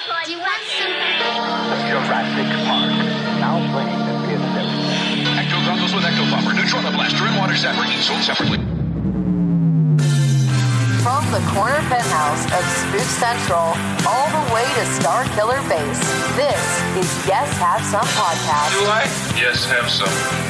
Do you want some? Jurassic Park. Now playing the fifth film. Ecto goggles with Ecto Buffer. Neutrona blaster and water zapper. Each sold separately. From the corner penthouse of Spook Central all the way to Star Killer Base, this is Yes Have Some Podcast. I? Yes, have some.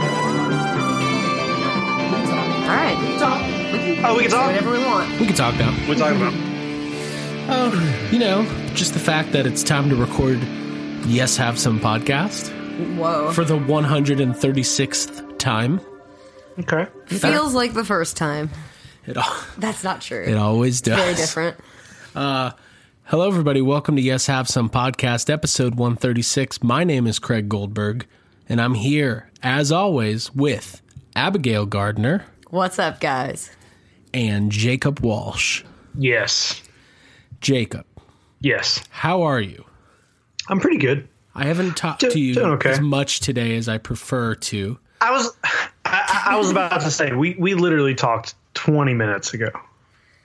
All right, we can talk. We can Oh, we can talk? whatever we want. We can talk now. We're talking about. Oh, you know, just the fact that it's time to record Yes Have Some podcast Whoa. for the 136th time. Okay. It feels like the first time. It, al- That's not true. it always does. Very different. Uh, hello, everybody. Welcome to Yes Have Some podcast, episode 136. My name is Craig Goldberg, and I'm here, as always, with Abigail Gardner What's up, guys? and Jacob Walsh. Yes. Jacob, Yes. how are you? I'm pretty good. I haven't talked Do- to you okay. as much today as I prefer to. I was. I, I I was about to say we we literally talked 20 minutes ago.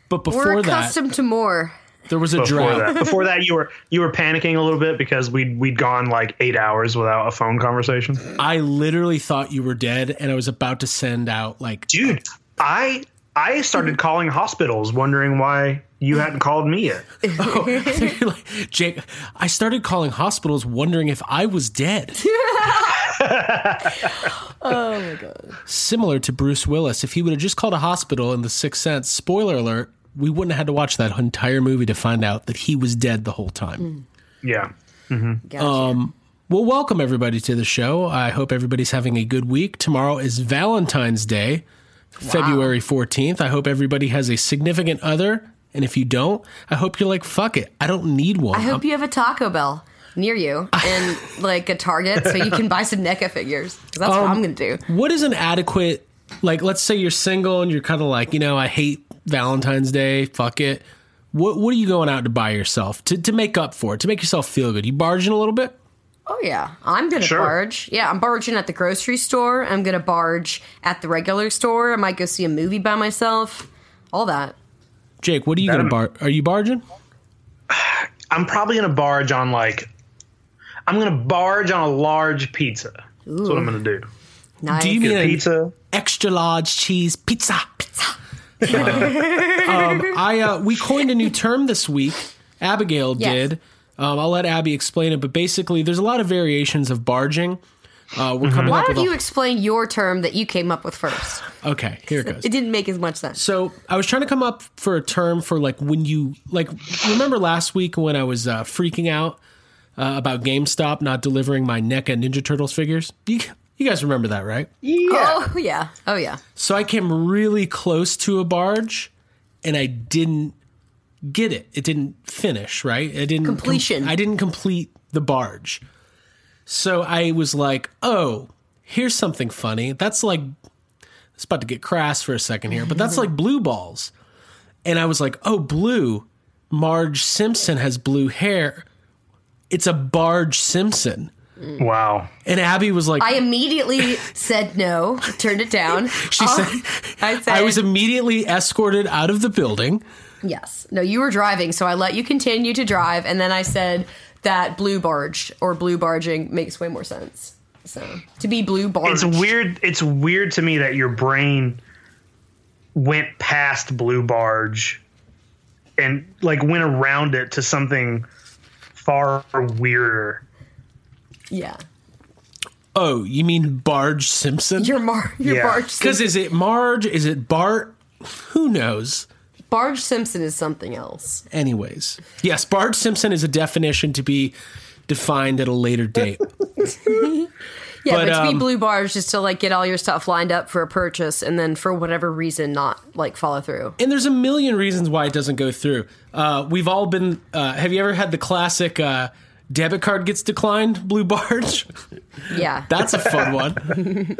But before We're that, accustomed to more. There was a Before drought. that, before that, you were you were panicking a little bit because we'd we'd gone like eight hours without a phone conversation. I literally thought you were dead, and I was about to send out like Dude, I I started calling hospitals wondering why you hadn't called me yet. Oh, like, Jake. I started calling hospitals, wondering if I was dead. Oh my god. Similar to Bruce Willis, if he would have just called a hospital in The Sixth Sense, spoiler alert, we wouldn't have had to watch that entire movie to find out that he was dead the whole time. Mm. Yeah. Mm-hmm. Gotcha. Um, well, welcome everybody to the show. I hope everybody's having a good week. Tomorrow is Valentine's Day, February 14th. I hope everybody has a significant other. And if you don't, I hope you're like, fuck it. I don't need one. I hope you have a Taco Bell near you and like a Target so you can buy some NECA figures. 'Cause that's what um, I'm going to do. what is an adequate like let's say you're single and you're kind of like you know i hate valentine's day fuck it what what are you going out to buy yourself to, to make up for it to make yourself feel good you barging a little bit Oh yeah, I'm gonna Sure. barge. Yeah, I'm barging at the grocery store. I'm gonna barge at the regular store. I might go see a movie by myself. All that. jake what are you gonna That- bar are you barging I'm probably gonna barge on like I'm gonna barge on a large pizza. That's what I'm gonna do. Nice. do you mean pizza. extra large cheese pizza pizza um, i uh, we coined a new term this week abigail Yes. did um, i'll let abby explain it but basically there's a lot of variations of barging uh, we're coming Why don't a- you explain your term that you came up with first? okay here it goes It didn't make as much sense. So I was trying to come up for a term for like when you like remember last week when I was uh, freaking out uh, about GameStop not delivering my NECA Ninja Turtles figures. You you guys remember that, right? Yeah. Oh yeah. Oh yeah. So I came really close to a barge, and I didn't get it. It didn't finish. Right? It didn't com- Completion. I didn't complete the barge. So I was like, oh, here's something funny. That's like it's about to get crass for a second here, but that's like blue balls. And I was like, oh, blue. Marge Simpson has blue hair. It's a Barge Simpson. Wow. And Abby was like, I immediately said no, turned it down. she Oh, said, I said I was immediately escorted out of the building. yes. No, you were driving, so I let you continue to drive, and then I said that blue barge or blue barging makes way more sense. So to be blue barge. It's weird. It's weird to me that your brain went past Blue Barge and like went around it to something far weirder. Yeah. Oh, you mean Barge Simpson? Your mar your Yeah. barge Because is it Marge? Is it Bart? Who knows? Barge Simpson is something else. Anyways, yes, Barge Simpson is a definition to be defined at a later date. Yeah, But, but, to um, be blue barge just to like get all your stuff lined up for a purchase and then for whatever reason not like follow through. and there's a million reasons why it doesn't go through. Uh, we've all been. Uh, have you ever had the classic uh, debit card gets declined, Blue Barge. Yeah. That's a fun one.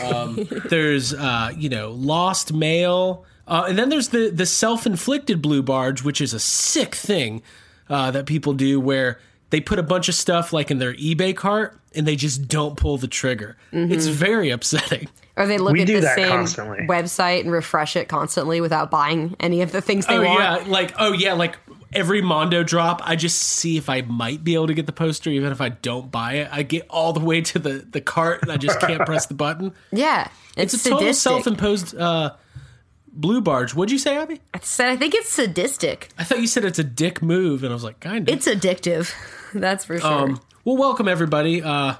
um, there's, uh, you know, lost mail. Uh, and then there's the, the self inflicted blue barge, which is a sick thing uh, that people do where they put a bunch of stuff like in their eBay cart and they just don't pull the trigger. It's very upsetting. or they look We at do the that same constantly. website and refresh it constantly without buying any of the things they Oh, want. yeah. Like, oh, yeah. Like every Mondo drop, I just see if I might be able to get the poster, even if I don't buy it. I get all the way to the, the cart and I just can't press the button. Yeah. It's, It's, a total self imposed uh, blue barge. What'd you say, Abby? I said I think it's sadistic. I thought you said it's a dick move, and I was like, kind of. It's addictive. That's for sure. Um, well, welcome everybody. Uh,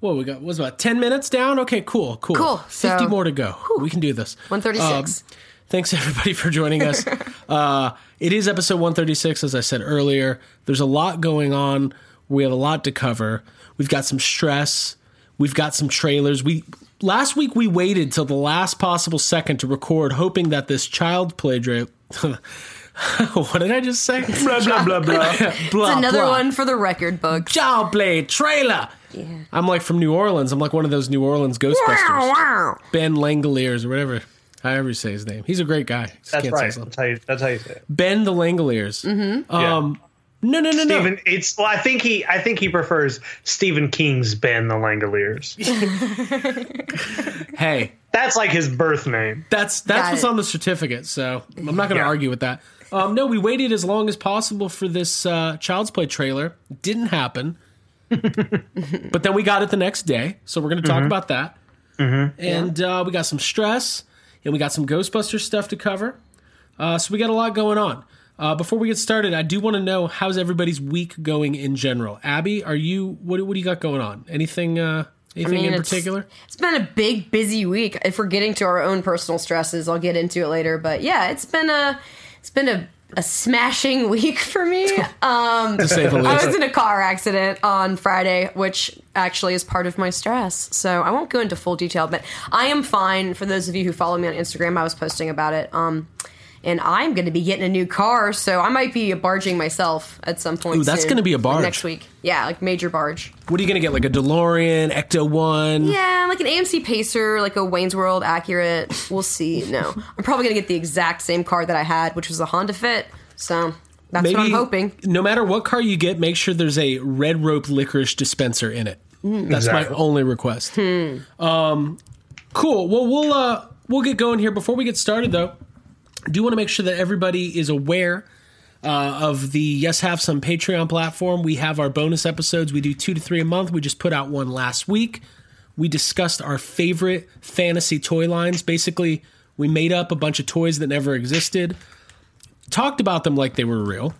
what we got? Was about ten minutes down. Okay, cool, cool, Cool. Fifty So- more to go. We can do this. 136. Um, thanks everybody for joining us. uh, it is episode one thirty six, as I said earlier. There's a lot going on. We have a lot to cover. We've got some stress. We've got some trailers. We last week we waited till the last possible second to record, hoping that this child play dra- what did I just say? Blah blah blah blah. blah, it's another blah. one for the record book. Child play trailer. Yeah. I'm like from New Orleans. I'm like one of those New Orleans Ghostbusters. Wow. Ben Langoliers or whatever. However you say his name. He's a great guy. Just That's right. That's how you. That's how you say it. Ben the Langoliers. Mm-hmm. Um, no, no, no, no. Stephen, it's. Well, I think he. I think he prefers Stephen King's Ben the Langoliers. Hey, That's like his birth name. that's that's Got what's it. on the certificate. So I'm not going to Yeah. argue with that. Um, no, we waited as long as possible for this uh, Child's Play trailer. Didn't happen. but then we got it the next day, so we're going to talk about that. And uh, we got some stress, and we got some Ghostbusters stuff to cover. Uh, so we got a lot going on. Uh, before we get started, I do want to know how's everybody's week going in general. Abby, are you what? What do you got going on? Anything? Uh, anything in it's- particular? It's been a big, busy week. If we're getting to our own personal stresses, I'll get into it later. But yeah, it's been a, it's been a, a smashing week for me. Um, To say the I was in a car accident on Friday, which actually is part of my stress. So I won't go into full detail, but I am fine. For those of you who follow me on Instagram, I was posting about it. Um, and I'm going to be getting a new car, so I might be barging myself at some point. Ooh, that's gonna be a like barge. next week. Yeah, like major barge. What are you going to get? Like a DeLorean, Ecto One? Yeah, like an AMC Pacer, like a Wayne's World accurate. We'll see. No, I'm probably gonna get the exact same car that I had, which was a Honda Fit. So that's what I'm hoping. No matter what car you get, make sure there's a red rope licorice dispenser in it. That's Exactly. my only request. Hmm. Um, cool. Well, we'll uh, we'll get going here. Before we get started, though, I do you want to make sure that everybody is aware uh, of the Yes Have Some Patreon platform. We have our bonus episodes. We do two to three a month. We just put out one last week. We discussed our favorite fantasy toy lines. Basically, we made up a bunch of toys that never existed, talked about them like they were real.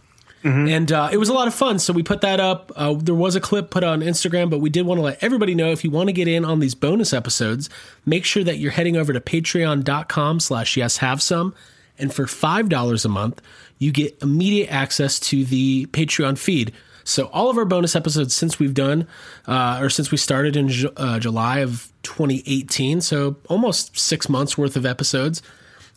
And uh, it was a lot of fun. So we put that up. Uh, there was a clip put on Instagram, but we did want to let everybody know if you want to get in on these bonus episodes, make sure that you're heading over to patreon.com slash yes have some. And for $5 a month, you get immediate access to the Patreon feed. So all of our bonus episodes since we've done, uh, or since we started in uh, July of 2018, so almost six months worth of episodes.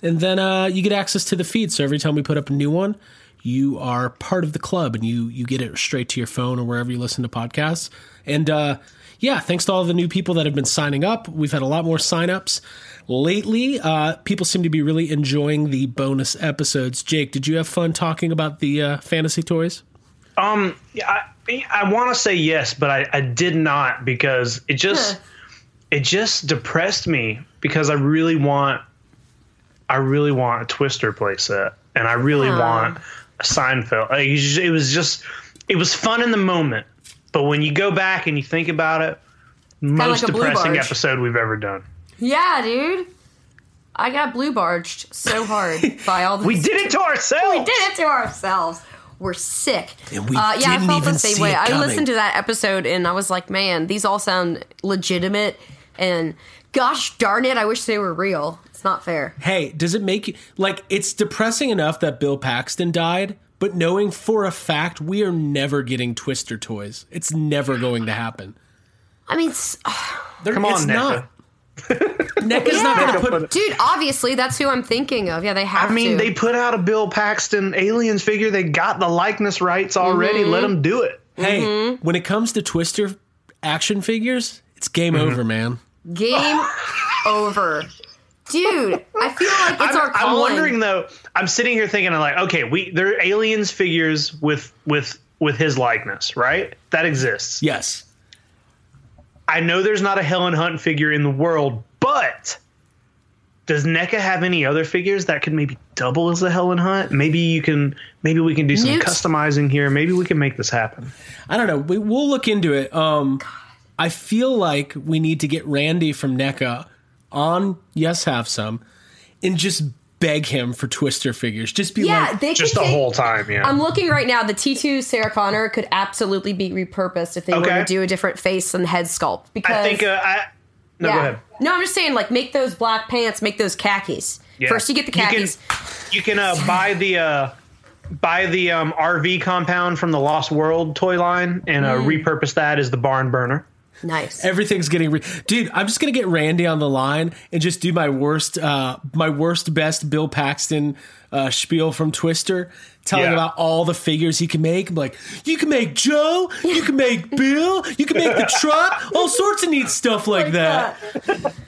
And then uh, you get access to the feed. So every time we put up a new one, you are part of the club and you you get it straight to your phone or wherever you listen to podcasts. And uh, yeah, thanks to all the new people that have been signing up. We've had a lot more signups lately. Uh, people seem to be really enjoying the bonus episodes. Jake, did you have fun talking about the uh, fantasy toys? Um, yeah, I, I want to say yes, but I, I did not because it just it just depressed me because I really want I really want a Twister playset and I really want a Seinfeld. Like, it was just it was fun in the moment, but when you go back and you think about it, most like depressing episode we've ever done. Yeah, dude. I got blue barged so hard by all the We did it to ourselves. We did it to ourselves. We're sick. And we uh, yeah, didn't I felt even the same way. I listened to that episode and I was like, man, these all sound legitimate. And gosh darn it, I wish they were real. It's not fair. Hey, does it make you like it's depressing enough that Bill Paxton died, but knowing for a fact we are never getting Twister toys. It's never going to happen. I mean, s- There- Come on, it's NECA. not. NECA's not Yeah. going to put dude, obviously that's who I'm thinking of. Yeah, they have I mean, to. they put out a Bill Paxton Aliens figure. They got the likeness rights already. Mm-hmm. Let them do it. Hey, Mm-hmm. when it comes to Twister action figures, it's game Mm-hmm. over, man. Game over. Dude, I feel like it's I'm, our I'm wondering though. I'm sitting here thinking, I'm like, okay, we there are aliens figures with with with his likeness, right? That exists. Yes. I know there's not a Helen Hunt figure in the world, but does NECA have any other figures that could maybe double as a Helen Hunt? Maybe you can. Maybe we can do some Newt. customizing here. Maybe we can make this happen. I don't know. We, we'll look into it. Um, I feel like we need to get Randy from NECA on Yes Have Some and just beg him for Twister figures. Just be yeah, like, they Just the take- whole time, yeah. I'm looking right now. The T2 Sarah Connor could absolutely be repurposed if they were to do a different face and head sculpt. Because I think. Uh, I no, yeah. go ahead. No, I'm just saying, like, make those black pants, make those khakis. Yeah. First, you get the You can- khakis. You can uh, buy the uh, buy the um, RV compound from the Lost World toy line and uh, Mm. repurpose that as the barn burner. Nice. everything's getting re- dude i'm just gonna get randy on the line and just do my worst uh my worst best bill paxton uh spiel from twister telling Yeah. about all the figures he can make I'm like you can make joe you can make bill you can make the truck all sorts of neat stuff like, that,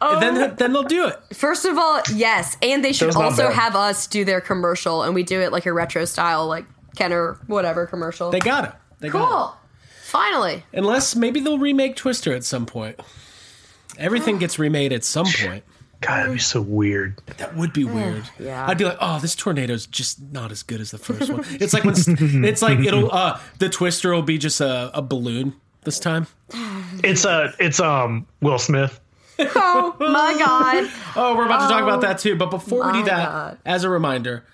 and then then they'll do it First of all, yes, and they should also bad. have us do their commercial, and we do it like a retro style, like Kenner whatever commercial. they got it they got it cool. Finally, unless maybe they'll remake twister at some point everything gets remade at some point God, that'd be so weird. That would be weird. yeah. I'd be like, oh, this tornado's just not as good as the first one. It's like when it's like it'll uh the twister will be just a, a balloon this time. It's uh, it's um Will Smith. oh my god, Oh, we're about to talk about that too. But before we my do that, God. as a reminder,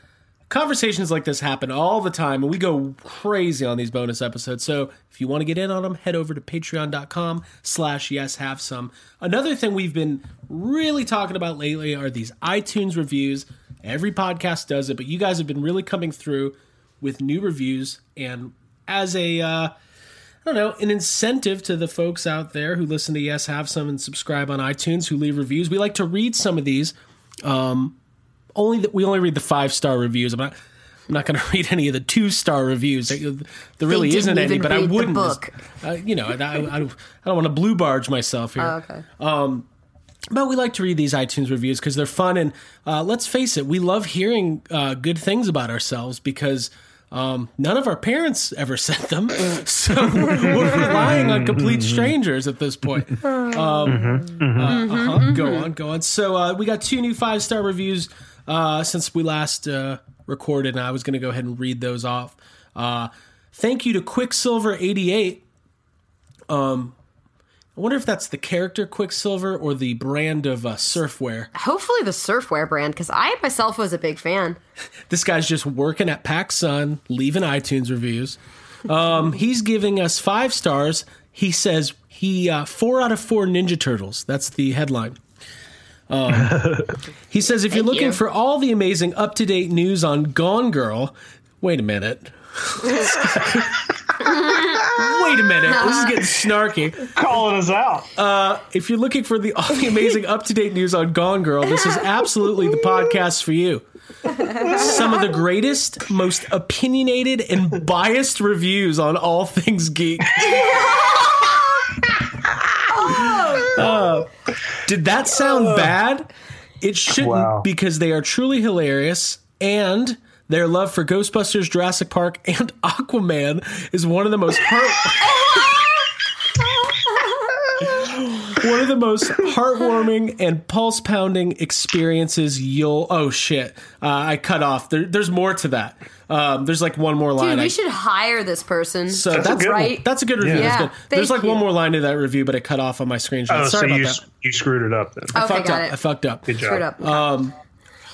conversations like this happen all the time, and we go crazy on these bonus episodes. So if you want to get in on them, head over to patreon.com slash yes have some. Another thing we've been really talking about lately are these iTunes reviews. Every podcast does it, but you guys have been really coming through with new reviews and as a uh I don't know, an incentive to the folks out there who listen to Yes Have Some and subscribe on iTunes, who leave reviews. We like to read some of these. Um, only that we only read the five star reviews. I'm not. I'm not going to read any of the two star reviews. There really isn't any, but I wouldn't. Uh, you know, I, I, I don't want to blue barge myself here. Oh, okay. But we like to read these iTunes reviews because they're fun. And uh, let's face it, we love hearing uh, good things about ourselves because um, none of our parents ever sent them. so we're relying on complete strangers at this point. Um, uh, uh-huh. Go on, go on. So uh, we got two new five star reviews uh, since we last uh, recorded, and I was going to go ahead and read those off. Uh, thank you to Quicksilver88. Um, I wonder if that's the character Quicksilver or the brand of uh, surfwear. hopefully the surfwear brand because I myself was a big fan. This guy's just working at PacSun, leaving iTunes reviews. Um, he's giving us five stars. He says he uh, four out of four Ninja Turtles. That's the headline. Um, he says if you're looking you. for all the amazing up to date news on Gone Girl, wait a minute. wait a minute. This is getting snarky. Calling us out. if you're looking for the all the amazing up to date news on Gone Girl, this is absolutely the podcast for you. Some of the greatest, most opinionated, and biased reviews on all things geek. Uh, did that sound bad? It shouldn't Wow. because they are truly hilarious and their love for Ghostbusters, Jurassic Park, and Aquaman is one of the most heart. of the most heartwarming and pulse pounding experiences you'll. Oh shit! Uh, I cut off. There, there's more to that. Um, there's like one more line. Dude, I- we should hire this person. so That's that's, a good one. right. That's a good review. Yeah. That's good. There's thank like one more line to that review, but it cut off on my screenshot. Oh, so Sorry about you that. you screwed it up then. Okay, fucked got up. it. I fucked up. Good job. Screwed up.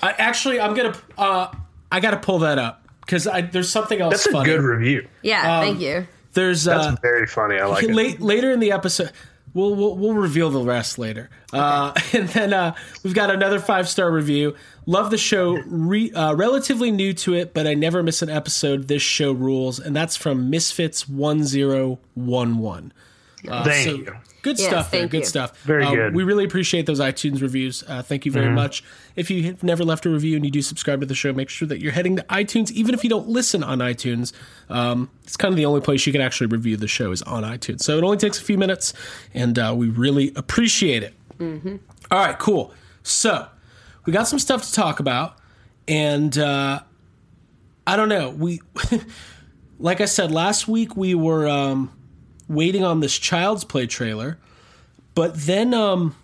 I, actually, I'm gonna. Uh, I gotta pull that up because there's something else That's a funny. good review. yeah, thank you. There's That's uh, very funny. I like it. late, later in the episode. We'll, we'll, we'll reveal the rest later. Uh, and then uh, we've got another five star review. Love the show. Re, uh, relatively new to it, but I never miss an episode. This show rules. And that's from Misfits1011. Uh, Thank so you. Good Yes, stuff there. thank Good you. stuff. Very Uh, good. We really appreciate those iTunes reviews. Uh, thank you very much. If you have never left a review and you do subscribe to the show, make sure that you're heading to iTunes. Even if you don't listen on iTunes, um, it's kind of the only place you can actually review the show is on iTunes. So it only takes a few minutes, and uh, we really appreciate it. All right, cool. So we got some stuff to talk about, and uh, I don't know. We, like I said last week, we were um, waiting on this Child's Play trailer, but then um,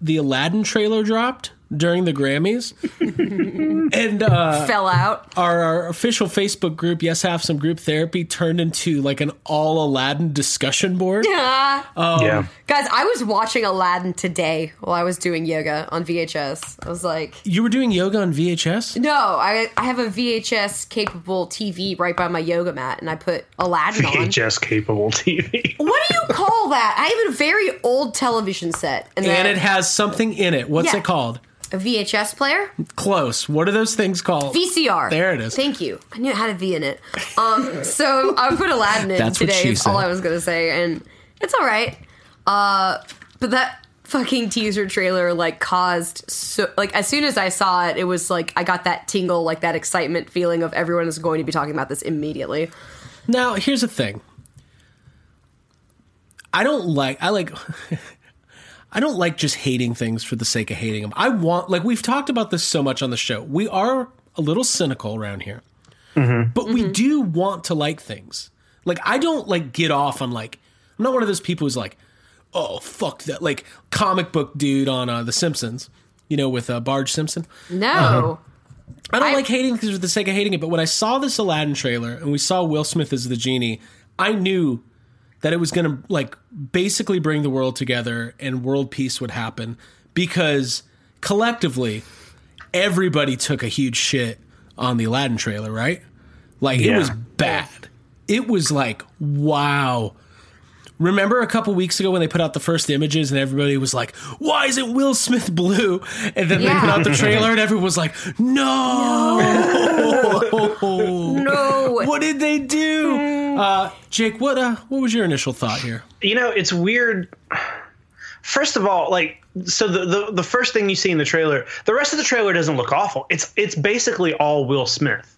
the Aladdin trailer dropped during the Grammys, and uh, Fell out. our, our official Facebook group, Yes Have Some Group Therapy, turned into like an all Aladdin discussion board. Ah. yeah. Guys, I was watching Aladdin today while I was doing yoga on VHS. I was like, You were doing yoga on VHS. no, I, I have a VHS capable TV right by my yoga mat, and I put Aladdin on. VHS capable TV. What do you call that? I have a very old television set, and, And then it has something in it. What's Yeah. it called? A VHS player, Close. What are those things called? VCR. There it is. Thank you. I knew it had a V in it. Um, so I put Aladdin in That's what today. she is all. I was gonna say, and it's all right. Uh, but that fucking teaser trailer like caused so like as soon as I saw it, it was like I got that tingle, like that excitement feeling of everyone is going to be talking about this immediately. Now, here's the thing. I don't like I like I don't like just hating things for the sake of hating them. I want like we've talked about this so much on the show. We are a little cynical around here. But we do want to like things. Like I don't like get off on like I'm not one of those people who's like, "Oh, fuck that." Like comic book dude on uh, The Simpsons, you know, with uh, Barge Simpson. No. I don't I- like hating things for the sake of hating it, but when I saw this Aladdin trailer and we saw Will Smith as the genie, I knew that it was going to like basically bring the world together and world peace would happen because collectively everybody took a huge shit on the Aladdin trailer, right? Like it was bad. It was like, wow. Remember a couple weeks ago when they put out the first images and everybody was like, "Why isn't Will Smith blue?" And then they put out the trailer and everyone was like, "No, No. what did they do?" Uh, Jake, what uh, what was your initial thought here? you know, it's weird. First of all, like so the, the the first thing you see in the trailer, the rest of the trailer doesn't look awful. It's it's basically all Will Smith.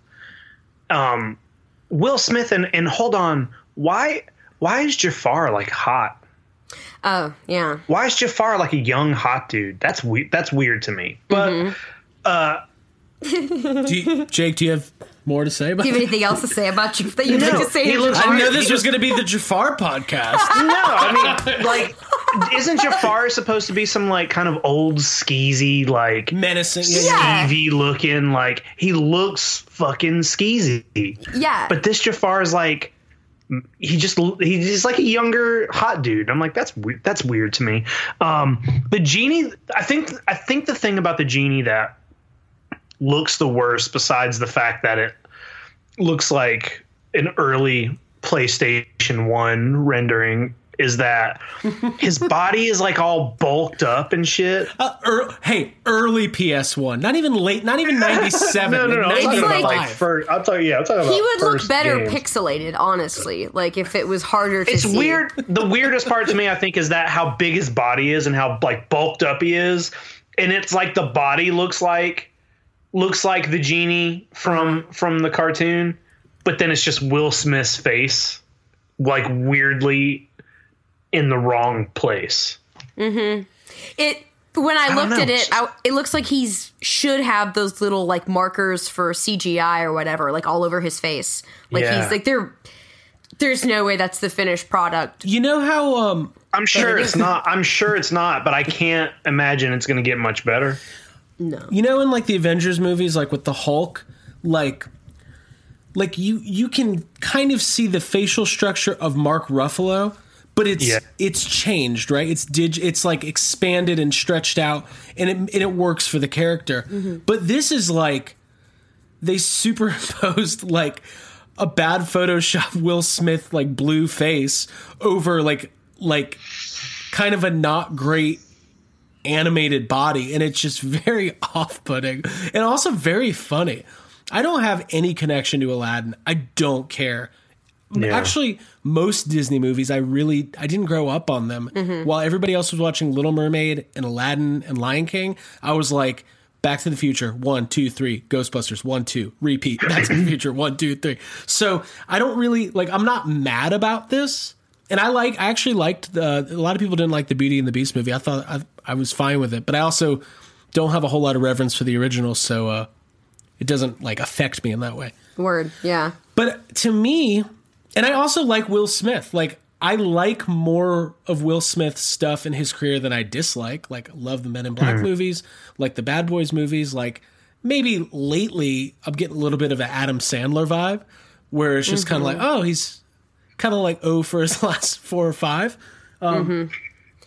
Um Will Smith and and hold on, why why is Jafar like hot? Oh, yeah. Why is Jafar like a young hot dude? That's weird. That's weird to me. But mm-hmm. uh, Do you, Jake, do you have more to say about? Do you have anything else to say about you that you'd No, like to say? looks- Jafar? I know this was going to be the Jafar podcast. no, I mean, like, isn't Jafar supposed to be some like kind of old skeezy like Menacing. Yeah. skeevy looking like he looks fucking skeezy. Yeah. But this Jafar is like he just he's like a younger hot dude. I'm like that's weird. That's weird to me. Um, the genie. I think I think the thing about the genie that looks the worst, besides the fact that it looks like an early PlayStation One rendering, is that his body is like all bulked up and shit. Uh, ear- hey, early PS1, not even late, not even 97. No, no, no. I'm like talking about 95. like first. I'm talking. Yeah, I'm talking about. he would look better games. pixelated, honestly. Like if it was harder to see. It's see. weird. The weirdest part to me, I think, is that how big his body is and how like bulked up he is, and it's like the body looks like looks like the genie from from the cartoon, but then it's just Will Smith's face, like weirdly in the wrong place. Mm-hmm. It when I, don't looked at it, I, it looks like he's should have those little like markers for CGI or whatever, like all over his face. Like Yeah. he's like there. There's no way that's the finished product. You know how um I'm sure it's not. I'm sure it's not, but I can't imagine it's going to get much better. No. You know in like the Avengers movies like with the Hulk like like you you can kind of see the facial structure of Mark Ruffalo but it's Yeah. it's changed right it's dig it's like expanded and stretched out and it and it works for the character mm-hmm. but this is like they superimposed like a bad photoshop Will Smith like blue face over like like kind of a not great animated body and it's just very off-putting and also very funny. I don't have any connection to Aladdin. I don't care. Yeah. actually most Disney movies I really I didn't grow up on them. While everybody else was watching Little Mermaid and Aladdin and Lion King, I was like Back to the Future, one, two, three, Ghostbusters, one, two, repeat, Back to the Future, one, two, three. So I don't really like I'm not mad about this. And I like I actually liked the a lot of people didn't like the Beauty and the Beast movie. I thought I, I was fine with it, but I also don't have a whole lot of reverence for the original, so uh it doesn't like affect me in that way. Word. Yeah. But to me, and I also like Will Smith. Like I like more of Will Smith's stuff in his career than I dislike. Like love the Men in Black movies, like the Bad Boys movies. Like maybe lately I'm getting a little bit of an Adam Sandler vibe, where it's just kind of like, oh, he's kind of like oh for his last four or five. Um,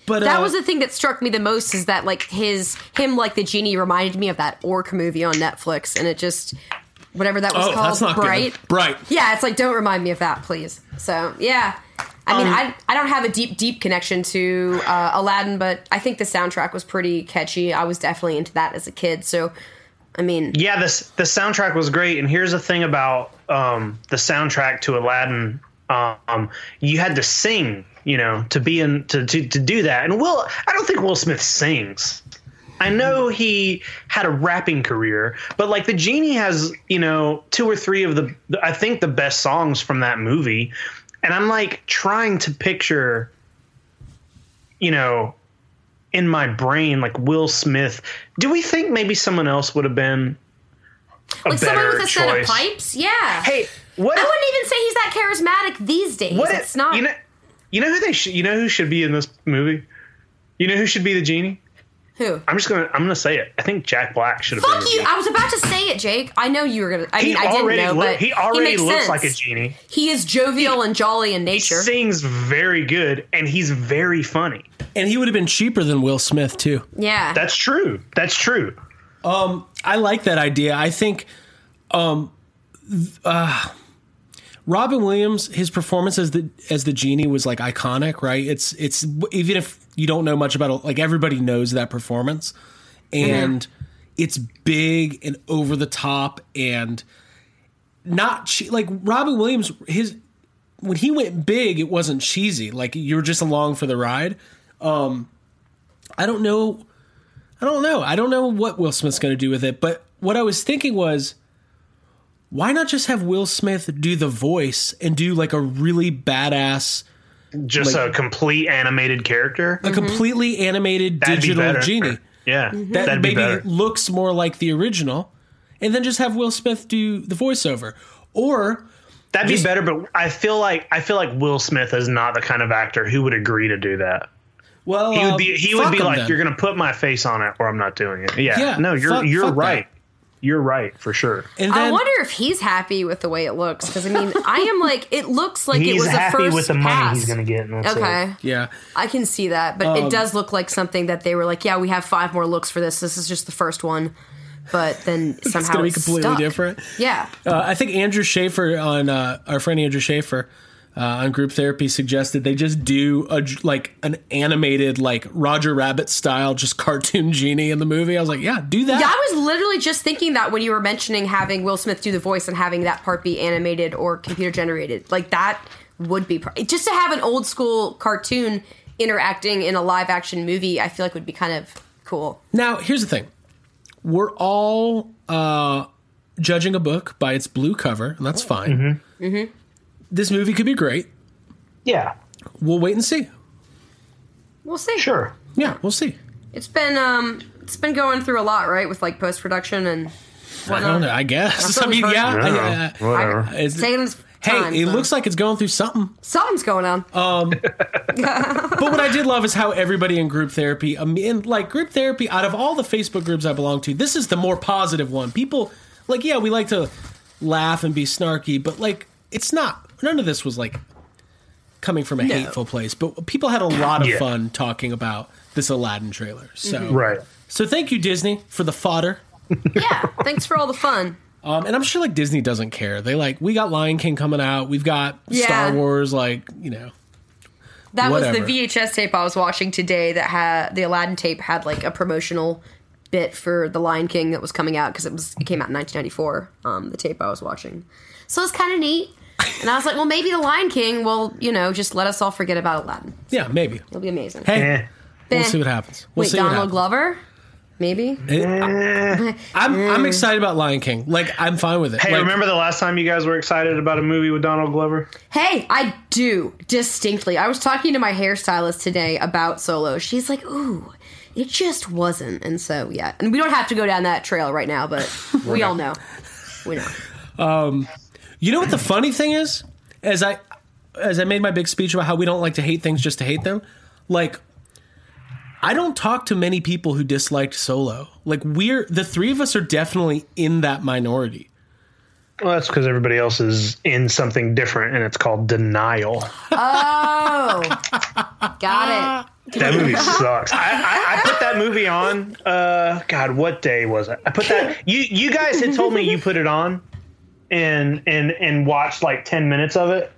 But That uh, was the thing that struck me the most is that like his him like the genie reminded me of that orc movie on Netflix, and it just whatever that was oh, called, that's not bright. good. Bright. Yeah, it's like don't remind me of that, please. So yeah, I mean, Um, I I don't have a deep deep connection to uh, Aladdin, but I think the soundtrack was pretty catchy. I was definitely into that as a kid. So, I mean, Yeah, this the soundtrack was great, and here's the thing about um, the soundtrack to Aladdin. Um, you had to sing, you know, to be in to, to to do that. And Will, I don't think Will Smith sings. I know mm-hmm. he had a rapping career, but like the genie has, you know, two or three of the I think the best songs from that movie, and I'm like trying to picture, you know, in my brain like Will Smith. Do we think maybe someone else would have been a like someone with a set of pipes, yeah. Hey, what? I if- wouldn't even say he's that charismatic these days. what if- it's not. You know, you know who they should. You know who should be in this movie. You know who should be the genie. Who? I'm just gonna. I'm gonna say it. I think Jack Black should have Fuck been. you! I was about to say it, Jake. I know you were gonna. I he mean, I already didn't know, look- but he already makes looks sense. like a genie. He is jovial and jolly in He nature. sings very good, and he's very funny. And he would have been cheaper than Will Smith too. yeah, That's true. That's true. Um, I like that idea. I think um th- uh Robin Williams his performance as the as the genie was like iconic, right? It's it's even if you don't know much about it, like everybody knows that performance. And it's big and over the top and not che- like Robin Williams his when he went big it wasn't cheesy. Like you're just along for the ride. Um I don't know I don't know. I don't know what Will Smith's going to do with it, but what I was thinking was why not just have Will Smith do the voice and do like a really badass, Just Like- a complete animated character. a completely animated That'd digital better. genie Yeah, that that'd be maybe better. looks more like the original, and then just have Will Smith do the voiceover, or That'd be better, but I feel like I feel like Will Smith is not the kind of actor who would agree to do that. well, He uh, would be he would be like, then. "You're going to put my face on it, or I'm not doing it." Yeah, Yeah, no, you're fuck- you're fuck that. right. You're right for sure. And I wonder if he's happy with the way it looks because I mean, I am like, it looks like it he's was a happy first with the money pass. he's going to get. And that's Okay, it. yeah, I can see that, but Um, it does look like something that they were like, yeah, we have five more looks for this. This is just the first one, but then somehow it's going to be completely stuck. different. Yeah, Uh, I think Andrew Schaefer on uh, our friend Andrew Schaefer uh, on group therapy suggested they just do a like an animated like Roger Rabbit style just cartoon genie in the movie. I was like, yeah, do that. Yeah, I was literally just thinking that when you were mentioning having Will Smith do the voice and having that part be animated or computer generated. Like that would be pr- just to have an old school cartoon interacting in a live action movie. I feel like would be kind of cool. Now, here's the thing: we're all uh, judging a book by its blue cover, and that's fine. Mm-hmm. This movie could be great. Yeah, We'll wait and see. We'll see. sure. Yeah, we'll see. It's been um, it's been going through a lot, right, with like post production and I don't know. I guess. I mean, we've yeah. heard. I- Yeah, uh, whatever. it's- taking its hey, time. it so. looks like it's going through something. something's going on. But what I did love is how everybody in group therapy, I mean, like group therapy, out of all the Facebook groups I belong to, this is the more positive one. People, like, yeah, we like to laugh and be snarky, but like, it's not. None of this was like coming from a hateful place. But people had a lot of Yeah. fun talking about this Aladdin trailer. So, Mm-hmm. Right. so thank you Disney for the fodder. yeah, thanks for all the fun. Um, and I'm sure like Disney doesn't care. They like we got Lion King coming out. We've got Yeah. Star Wars. Like you know, That was the VHS tape I was watching today. That had the Aladdin tape had like a promotional bit for the Lion King that was coming out because it was it came out in 1994. Um, the tape I was watching, so it's kind of neat. And I was like, well, maybe the Lion King will, you know, just let us all forget about Aladdin. Yeah, maybe. It'll be amazing. Hey, Eh. we'll Eh. see what happens. We'll Wait, see what Donald happens. Glover? Maybe. It- I, I'm I'm excited about Lion King. Like I'm fine with it. Hey, Like, remember the last time you guys were excited about a movie with Donald Glover? Hey, I do distinctly. I was talking to my hairstylist today about Solo. She's like, "Ooh, it just wasn't." And so, yeah, and we don't have to go down that trail right now, but we all know. We know. You know what the funny thing is? As I as I made my big speech about how we don't like to hate things just to hate them, like I don't talk to many people who disliked Solo. Like we're the three of us are definitely in that minority. Well, that's because everybody else is in something different, and it's called denial. Oh, got it. That movie sucks. I, I, I put that movie on. Uh, God, what day was it? I put that. You you guys had told me you put it on, and and and watched like ten minutes of it.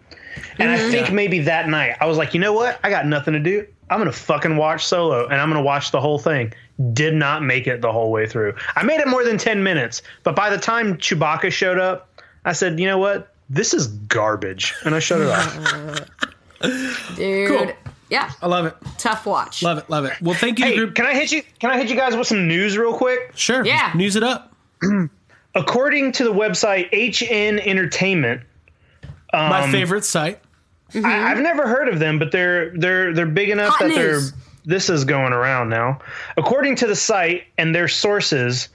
And I mm-hmm. think maybe that night I was like, you know what? I got nothing to do. I'm gonna fucking watch Solo, and I'm gonna watch the whole thing. Did not make it the whole way through. I made it more than ten minutes, but by the time Chewbacca showed up, I said, you know what? This is garbage, and I shut it off. Dude. Cool. Yeah, I love it. tough watch. Love it. Love it. Well, thank you, Hey, group. can I hit you? Can I hit you guys with some news real quick? Sure. Yeah. News it up. According to the website HN Entertainment, my favorite site. I, I've never heard of them, but they're they're they're big enough Hot that news. they're this is going around now. According to the site and their sources,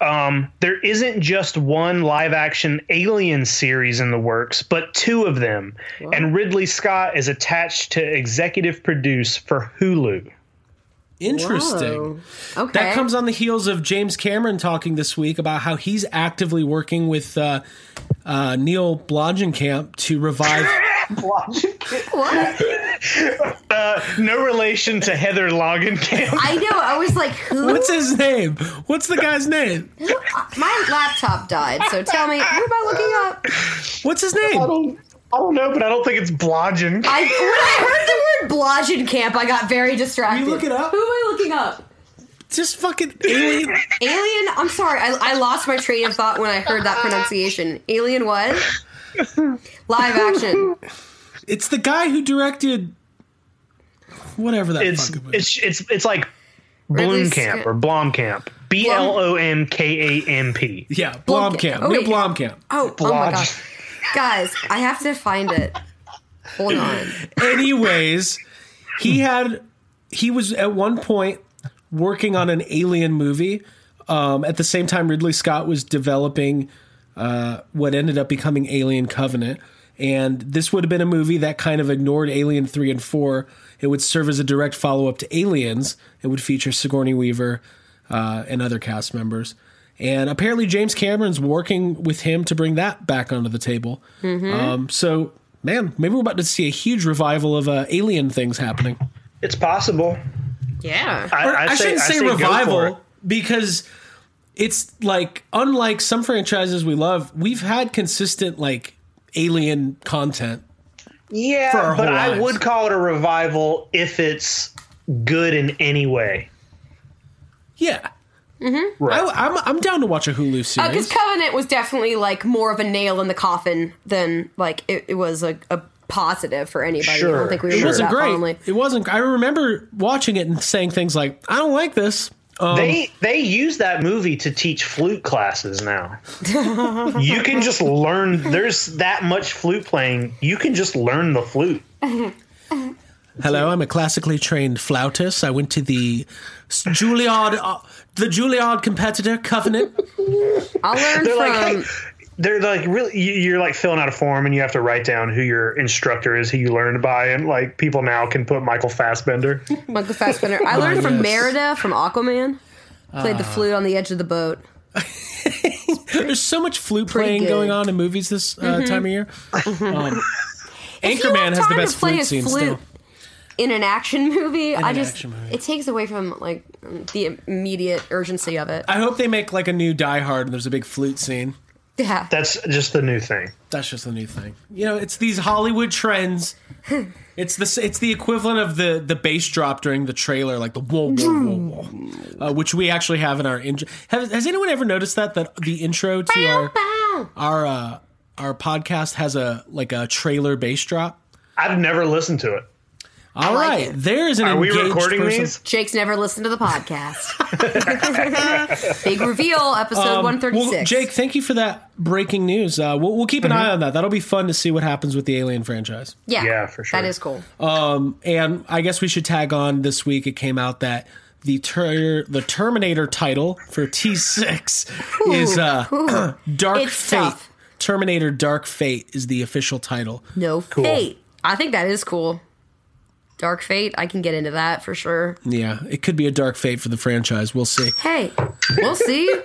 um, there isn't just one live action Alien series in the works, but two of them. And Ridley Scott is attached to executive produce for Hulu. Interesting. Whoa. Okay. That comes on the heels of James Cameron talking this week about how he's actively working with uh, uh, Neill Blomkamp to revive. What? Uh, no relation to Heather Langenkamp. I know. I was like, who? What's his name? What's the guy's name? My laptop died, so tell me, who am I looking up? What's his I name? Don't, I don't know, but I don't think it's Blodgen. I when I heard the word Blodgen camp, I got very distracted. You look it up? Who am I looking up? Just fucking alien. Alien. I'm sorry, I, I lost my train of thought when I heard that pronunciation. Alien what? Live action. It's the guy who directed whatever that it's fucking movie. it's it's it's like Ridley Bloomcamp Scott- or Blomkamp. B L O M K A M P. yeah, Blomkamp. Blomkamp. Oh, Neill wait. Blomkamp. Oh, oh my gosh. Guys, I have to find it. Hold on. Anyways, he had he was at one point working on an alien movie. Um, at the same time, Ridley Scott was developing uh, what ended up becoming Alien Covenant. And this would have been a movie that kind of ignored Alien 3 and 4. It would serve as a direct follow up to Aliens. It would feature Sigourney Weaver uh, and other cast members. And apparently, James Cameron's working with him to bring that back onto the table. Um, so, man, maybe we're about to see a huge revival of uh, alien things happening. It's possible. Yeah. I, Or I, shouldn't say, go for it. revival because it's like unlike some franchises we love, we've had consistent like alien content. for Yeah, our but whole I lives. would call it a revival if it's good in any way. Yeah, Mm-hmm. Right. I, am I'm down to watch a Hulu series Because series. Covenant was definitely like more of a nail in the coffin than like it, it was a, a positive for anybody. Sure. I don't think we sure. it wasn't that great. fondly. It wasn't. I remember watching it and saying things like, "I don't like this." Um, they they use that movie to teach flute classes now. you can just learn. There's that much flute playing. You can just learn the flute. Hello, I'm a classically trained flautist. I went to the Juilliard, uh, the Juilliard competitor Covenant. I'll learn They're from like, hey, they're like really. you- You're like filling out a form, and you have to write down who your instructor is, who you learned by, and like people now can put Michael Fassbender. Michael Fassbender. I learned from yes. Merida from Aquaman. Played Ah. the flute on the edge of the boat. There's so much flute playing good. going on in movies this uh, time of year. Um, If you Anchorman has the best flute scene flute still. In an action movie, I an just action movie. it takes away from like the immediate urgency of it. I hope they make like a new Die Hard and there's a big flute scene. Yeah. That's just the new thing. That's just the new thing. You know, it's these Hollywood trends. It's the it's the equivalent of the the bass drop during the trailer, like the whoa whoa whoa whoa, uh, which we actually have in our intro. Has, has anyone ever noticed that that the intro to our Bow. our uh, our podcast has a like a trailer bass drop? I've never listened to it. All like right, it. there is an Are we engaged recording person. these? Jake's never listened to the podcast. Big reveal, episode Um, one thirty well. Jake, thank you for that breaking news. Uh, we'll, we'll keep an eye on that. That'll be fun to see what happens with the Alien franchise. yeah, Yeah, for sure. That is cool. And I guess we should tag on this week. It came out that the ter- the Terminator title for T6 is uh, Dark It's Fate. tough. Terminator Dark Fate is the official title. No fate. I think that is cool. Dark Fate. I can get into that for sure. Yeah, it could be a dark fate for the franchise. We'll see. Hey, we'll see.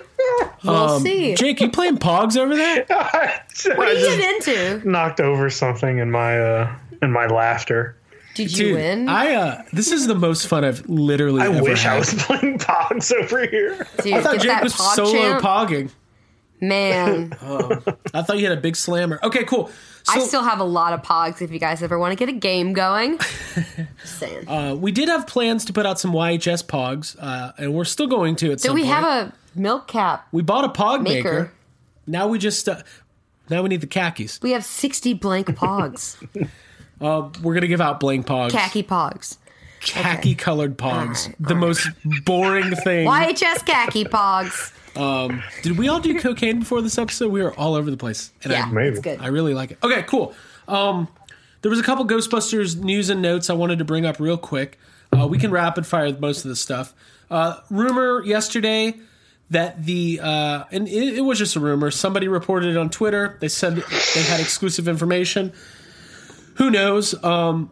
We'll Um, see. Jake, you playing Pogs over there? what are you getting into? Knocked over something in my uh in my laughter. Did you Dude, win? I uh this is the most fun I've literally I ever wish had. I was playing Pogs over here. Dude, I thought get Jake that was pog solo champ. pogging. Man, I thought you had a big slammer. Okay, cool. So I still have a lot of pogs. If you guys ever want to get a game going, just saying. uh, we did have plans to put out some YHS Pogs, uh, and we're still going to at Do some we point. have a milk cap we bought a Pog maker. maker? Now we just uh, now we need the khakis. We have sixty blank pogs, We're gonna give out blank Pogs, khaki pogs, khaki colored Pogs, Alright, the most boring thing. YHS khaki pogs. Did we all do cocaine before this episode? We were all over the place, and Yeah, I, Maybe. it's good. I really like it. Okay, cool. Um, there was a couple Ghostbusters news and notes I wanted to bring up real quick. Uh, we can rapid fire most of the stuff. Uh, rumor yesterday that the uh, and it, it was just a rumor. Somebody reported it on Twitter. They said they had exclusive information. Who knows? Um,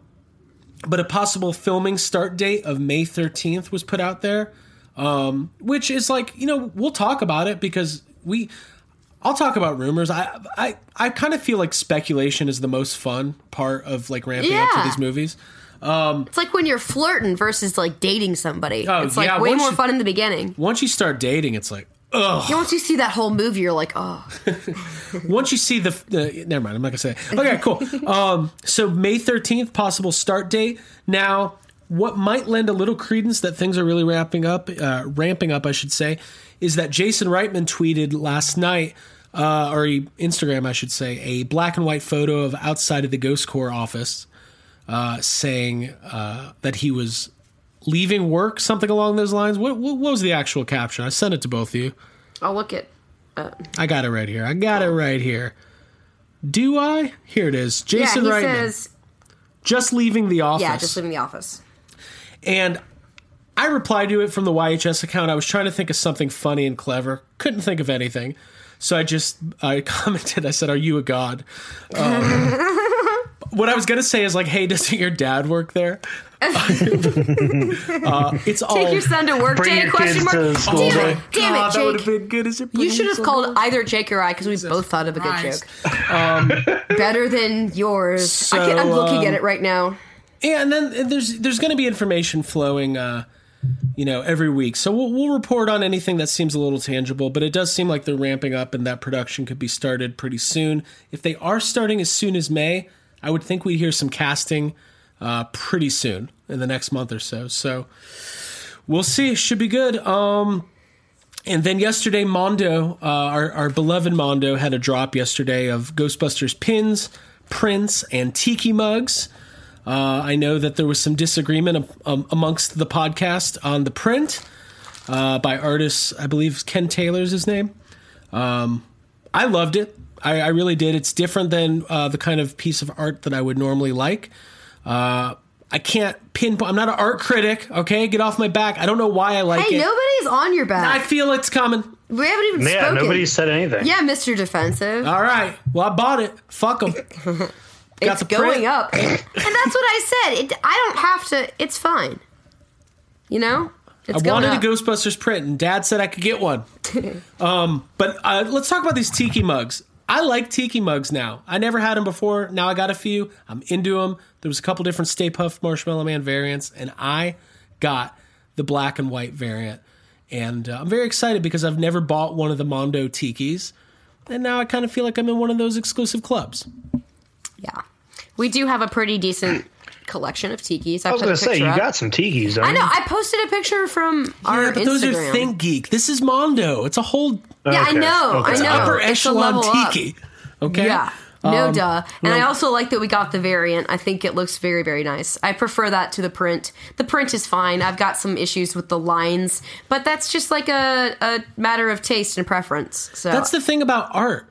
but a possible filming start date of May 13th was put out there, um, which is like you know we'll talk about it because we. I'll talk about rumors. I I, I kind of feel like speculation is the most fun part of like ramping up to these movies. It's like when you're flirting versus like dating somebody. Oh, it's like yeah, way more you- fun in the beginning. Once you start dating, it's like ugh. Once you see that whole movie, you're like, oh, Once you see the, never mind, I'm not gonna say. It. Okay, cool. Um, so May 13th, possible start date. Now, what might lend a little credence that things are really ramping up, uh, ramping up, I should say, is that Jason Reitman tweeted last night, uh, or he, Instagram, I should say, a black and white photo of outside of the Ghost Corps office, uh, saying uh, that he was leaving work, something along those lines. What, what, what was the actual caption? I sent it to both of you. I'll look at. I got it right here. I got it right here. Do I? Here it is. Jason yeah, Reitman. says, just leaving the office. yeah, just leaving the office. and I replied to it from the YHS account. I was trying to think of something funny and clever. Couldn't think of anything. So I just I commented. I said, "Are you a god?" Um, what I was gonna say is like, "Hey, doesn't your dad work there?" uh, it's all. Take your son to work day? Question kids mark. to school damn day. it! Damn God, it, that would have Jake! been good as it. You should have called either Jake or I because we both thought of a good Christ. joke. Better than yours. I I'm looking um, at it right now. Yeah, and then there's there's going to be information flowing, uh, you know, every week. So we'll, we'll report on anything that seems a little tangible. But it does seem like they're ramping up, and that production could be started pretty soon. If they are starting as soon as May, I would think we'd hear some casting uh, pretty soon in the next month or so. So we'll see. Should be good. Um, and then yesterday, Mondo, uh, our, our beloved Mondo, had a drop yesterday of Ghostbusters pins, prints, and tiki mugs. Uh, I know that there was some disagreement um, amongst the podcast on the print uh, by artist, I believe Ken Taylor's his name. Um, I loved it. I, I really did. It's different than uh, the kind of piece of art that I would normally like. Uh, I can't pinpoint. I'm not an art critic. Okay, get off my back. I don't know why I like Hey, it. nobody's on your back. I feel it's coming. we haven't even Yeah, spoken. nobody said anything. Yeah, Mr. Defensive. All right. Well, I bought it. Fuck them. it's the going print. up. and that's what I said. It, I don't have to. It's fine. You know? It's I going wanted up. a Ghostbusters print, and Dad said I could get one. um, but uh, let's talk about these tiki mugs. I like tiki mugs now. I never had them before. Now I got a few. I'm into them. There was a couple different Stay Puft Marshmallow Man variants, and I got the black and white variant. And uh, I'm very excited because I've never bought one of the Mondo tikis, and now I kind of feel like I'm in one of those exclusive clubs. Yeah. We do have a pretty decent collection of tikis. I, I was gonna say you up. got some tikis. Don't I know. you? I posted a picture from our yeah, but Instagram. those are Think Geek. This is Mondo. It's a whole yeah, I know. okay. I know. upper It's a echelon level up. tiki. Okay. Yeah. No Um, duh. And I also like that we got the variant. I think it looks very, very nice. I prefer that to the print. The print is fine. I've got some issues with the lines, but that's just like a, a matter of taste and preference. So That's the thing about art.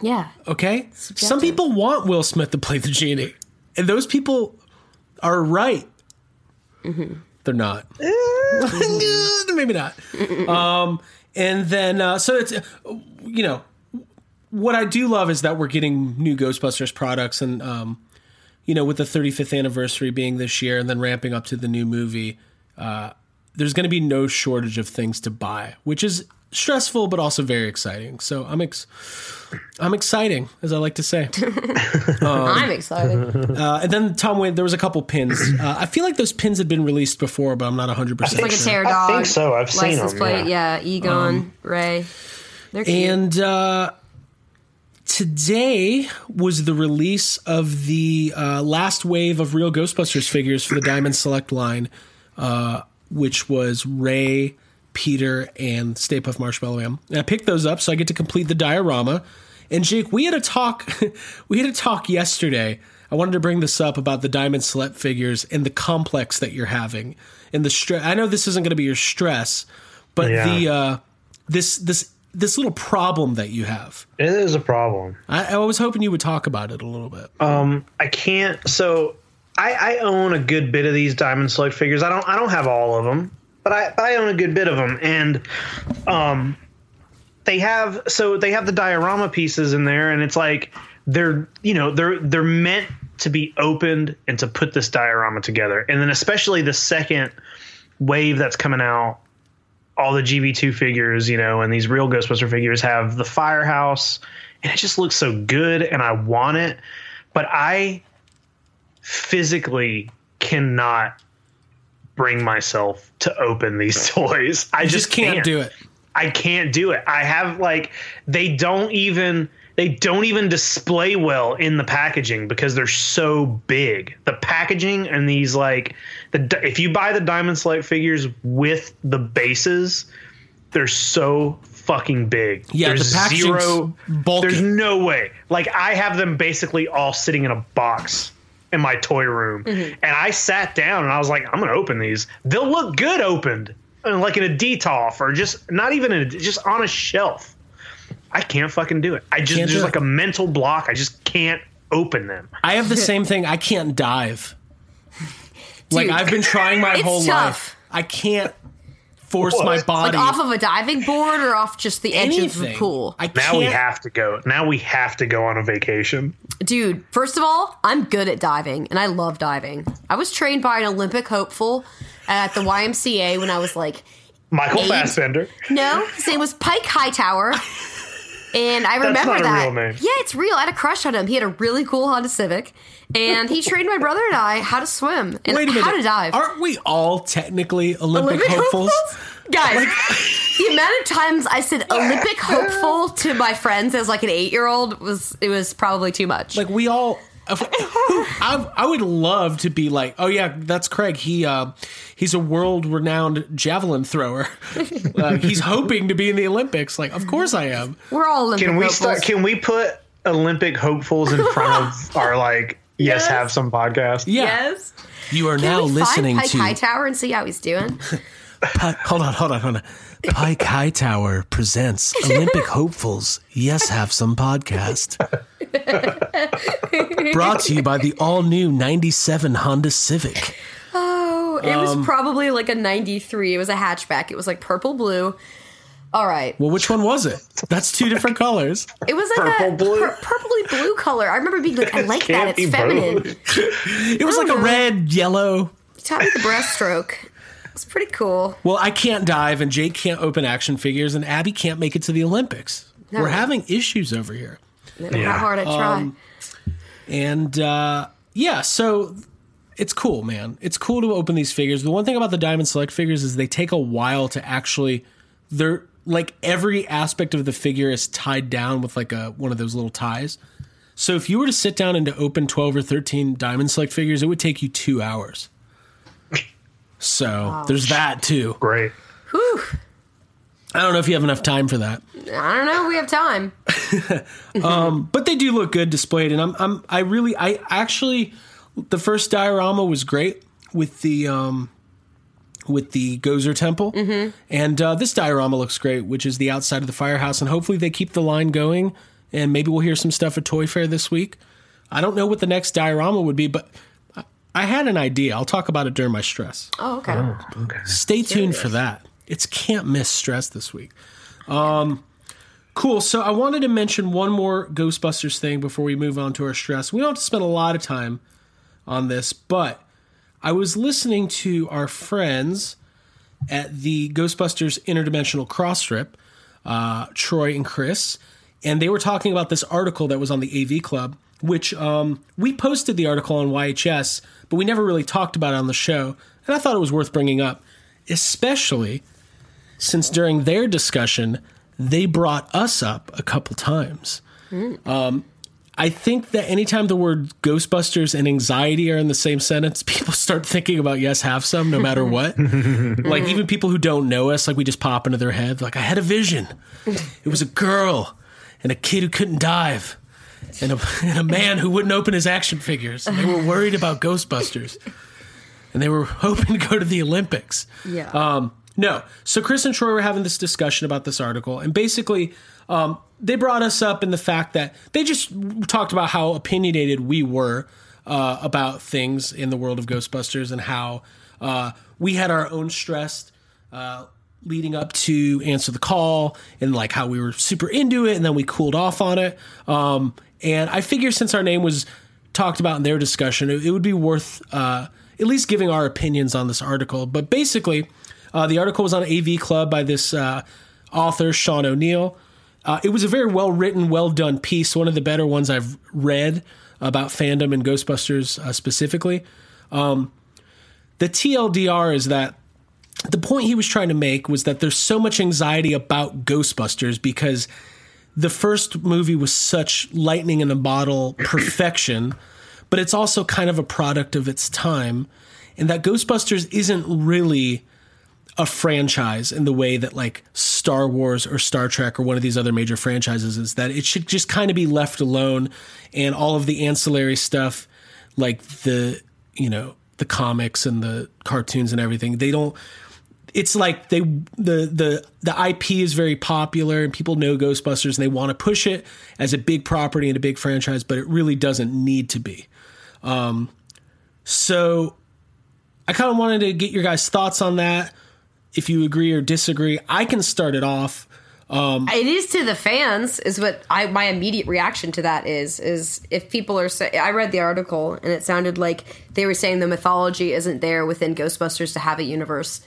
yeah. Okay, some people want Will Smith to play the genie, and those people are right. They're not. Maybe not. Um, and then uh, so it's you know what I do love is that we're getting new Ghostbusters products, and um, you know with the 35th anniversary being this year, and then ramping up to the new movie, uh, there's going to be no shortage of things to buy, which is stressful but also very exciting. So I'm ex- I'm exciting, as I like to say. I'm excited. Uh, and then Tom Whalen, there was a couple pins. Uh, I feel like those pins had been released before, but I'm not 100 It's percent like a sure. tear I think so. I've seen license them, plate. Yeah, Egon, Ray. They're cute. And uh, today was the release of the uh, last wave of real Ghostbusters figures for the Diamond Select line, uh, which was Ray, Peter, and Stay Puft Marshmallow Man. And I picked those up, so I get to complete the diorama. And Jake, we had a talk. we had a talk yesterday. I wanted to bring this up about the Diamond Select figures and the complex that you're having, and the stress. I know this isn't going to be your stress, but Yeah. the uh, this this this little problem that you have. It is a problem. I, I was hoping you would talk about it a little bit. Um, I can't. So I, I own a good bit of these Diamond Select figures. I don't. I don't have all of them, but I, but I own a good bit of them, and um, they have. So they have the diorama pieces in there, and it's like they're you know they're they're meant to be opened and to put this diorama together, and then especially the second wave that's coming out all the GB2 figures, you know, and these real Ghostbuster figures have the firehouse, and it just looks so good, and I want it, but I physically cannot bring myself to open these toys. I You just, just can't do it. I can't do it. I have like they don't even they don't even display well in the packaging because they're so big. The packaging and these like the if you buy the Diamond Select figures with the bases, they're so fucking big. Yeah, there's the packaging's zero bulky. There's no way. Like I have them basically all sitting in a box in my toy room, and I sat down and I was like, I'm gonna open these. They'll look good opened, uh, like in a Detolf or just not even in a, just on a shelf. I can't fucking do it. I just Can't there's it. like a mental block. I just can't open them. I have the same thing. I can't dive. like I've been trying my whole tough. life. I can't force What? my like body. off of a diving board or off just the edge of the pool. I Now can't. we have to go. Now we have to go on a vacation. Dude, first of all, I'm good at diving and I love diving. I was trained by an Olympic hopeful at the YMCA when I was like, Michael Eight. Fassbender. no, his name was Pike Hightower. And I remember not a that. real name. Yeah, it's real. I had a crush on him. He had a really cool Honda Civic, and he trained my brother and I how to swim and Wait a minute. how to dive. Aren't we all technically Olympic, Olympic hopefuls? Guys, like, the amount of times I said Olympic hopeful to my friends as like an eight year old was it was probably too much. Like we all. I, I would love to be like, oh yeah, that's Craig. He uh, he's a world renowned javelin thrower. uh, he's hoping to be in the Olympics. Like, of course I am. We're all Olympic Can we hopefuls. start? Can we put Olympic hopefuls in front of our like? Yes, Yes. have some podcast. Yeah. Yes. You are Can now we listening find Pike to. Hightower and see how he's doing? Pi- hold on, hold on, hold on. Pike Hightower presents Olympic hopefuls. Yes, have some podcast. Brought to you by the all new '97 Honda Civic. Oh, it Um, was probably like a 93. It was a hatchback. It was like purple blue. All right. Well, which one was it? That's two different colors. It was like Purple a blue? pur- purpley blue color. I remember being like, I like that. Can't be It's feminine. both. It was like a red, yellow. You taught me the breaststroke. It's pretty cool. Well, I can't dive, and Jake can't open action figures, and Abby can't make it to the Olympics. No. We're having issues over here. No matter how hard I try. Um, And uh, yeah, so it's cool, man. It's cool to open these figures. The one thing about the Diamond Select figures is they take a while to actually. They're like every aspect of the figure is tied down with like a one of those little ties. So if you were to sit down and to open twelve or thirteen Diamond Select figures, it would take you two hours. So there's that too. Great. Whew. I don't know if you have enough time for that. I don't know. if We have time. but they do look good displayed and I'm I'm I really I actually the first diorama was great with the um with the Gozer Temple, mm-hmm. and uh, this diorama looks great, which is the outside of the firehouse, and hopefully they keep the line going, and maybe we'll hear some stuff at Toy Fair this week. I don't know what the next diorama would be, but I- I had an idea. I'll talk about it during my stress. Oh, okay. Okay. Stay tuned for that. It's can't miss stress this week. Um, cool. So I wanted to mention one more Ghostbusters thing before we move on to our stress. We don't have to spend a lot of time on this, but I was listening to our friends at the Ghostbusters Interdimensional Cross Rip, uh, Troy and Chris, and they were talking about this article that was on the AV Club, which um, we posted the article on YHS, but we never really talked about it on the show, and I thought it was worth bringing up, especially since during their discussion they brought us up a couple times. Um, I think that anytime the word Ghostbusters and anxiety are in the same sentence, people start thinking about yes, have some, no matter what. like even people who don't know us, like we just pop into their head. Like I had a vision. It was a girl and a kid who couldn't dive, and a, and a man who wouldn't open his action figures. And they were worried about Ghostbusters, and they were hoping to go to the Olympics. Yeah. Um, no. So Chris and Troy were having this discussion about this article, and basically, um, they brought us up in the fact that they just talked about how opinionated we were uh, about things in the world of Ghostbusters and how uh, we had our own stress uh, leading up to answer the call and like how we were super into it and then we cooled off on it. Um, and I figure since our name was talked about in their discussion, it, it would be worth uh, at least giving our opinions on this article. But basically, uh, the article was on AV Club by this uh, author, Sean O'Neal. Uh, it was a very well written, well done piece, one of the better ones I've read about fandom and Ghostbusters uh, specifically. Um, the TLDR is that the point he was trying to make was that there's so much anxiety about Ghostbusters because the first movie was such lightning in a bottle perfection, but it's also kind of a product of its time, and that Ghostbusters isn't really a franchise in the way that like Star Wars or Star Trek or one of these other major franchises is that it should just kind of be left alone and all of the ancillary stuff like the you know the comics and the cartoons and everything they don't it's like they the the the IP is very popular and people know Ghostbusters and they want to push it as a big property and a big franchise but it really doesn't need to be um so I kind of wanted to get your guys thoughts on that if you agree or disagree. I can start it off. it is to the fans is what I my immediate reaction to that is is if people are say I read the article and it sounded like they were saying the mythology isn't there within Ghostbusters to have a universe,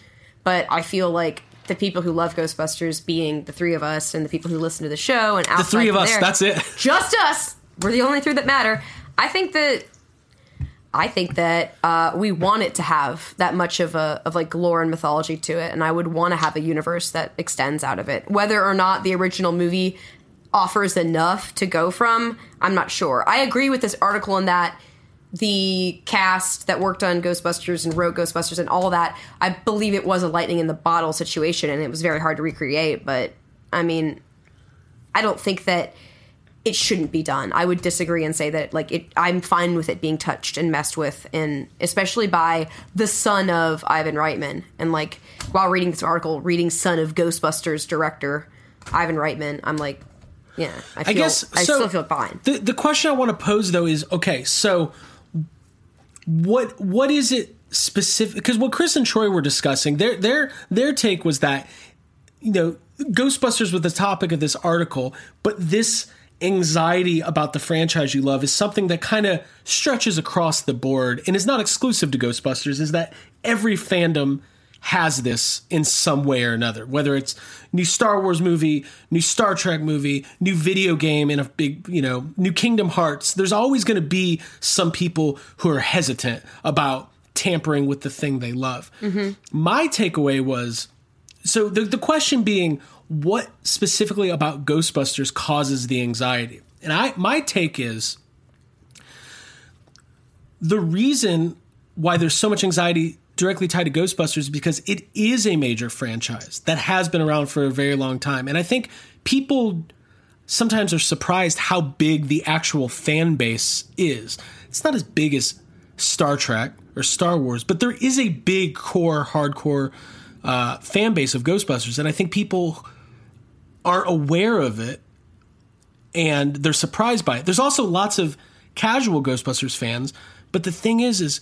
but I feel like the people who love Ghostbusters being the three of us and the people who listen to the show and The three of us, there, that's it. just us. We're the only three that matter. I think that I think that uh, we want it to have that much of a of like lore and mythology to it, and I would want to have a universe that extends out of it. Whether or not the original movie offers enough to go from, I'm not sure. I agree with this article in that the cast that worked on Ghostbusters and wrote Ghostbusters and all that, I believe it was a lightning in the bottle situation, and it was very hard to recreate. But I mean, I don't think that it shouldn't be done. I would disagree and say that like it I'm fine with it being touched and messed with and especially by the son of Ivan Reitman and like while reading this article reading son of Ghostbusters director Ivan Reitman I'm like yeah I feel I, guess so. still feel fine. The the question I want to pose though is okay, so what what is it specific? Because what Chris and Troy were discussing, their their their take was that you know Ghostbusters was the topic of this article, but this anxiety about the franchise you love is something that kind of stretches across the board and is not exclusive to Ghostbusters. Is that every fandom has this in some way or another, whether it's new Star Wars movie, new Star Trek movie, new video game, in a big, you know, new Kingdom Hearts. There's always going to be some people who are hesitant about tampering with the thing they love. Mm-hmm. My takeaway was so the, the question being, what specifically about Ghostbusters causes the anxiety? And I my take is the reason why there's so much anxiety directly tied to Ghostbusters because it is a major franchise that has been around for a very long time. And I think people sometimes are surprised how big the actual fan base is. It's not as big as Star Trek or Star Wars, but there is a big core, hardcore uh, fan base of Ghostbusters. And I think people aren't aware of it and they're surprised by it. There's also lots of casual Ghostbusters fans, but the thing is, is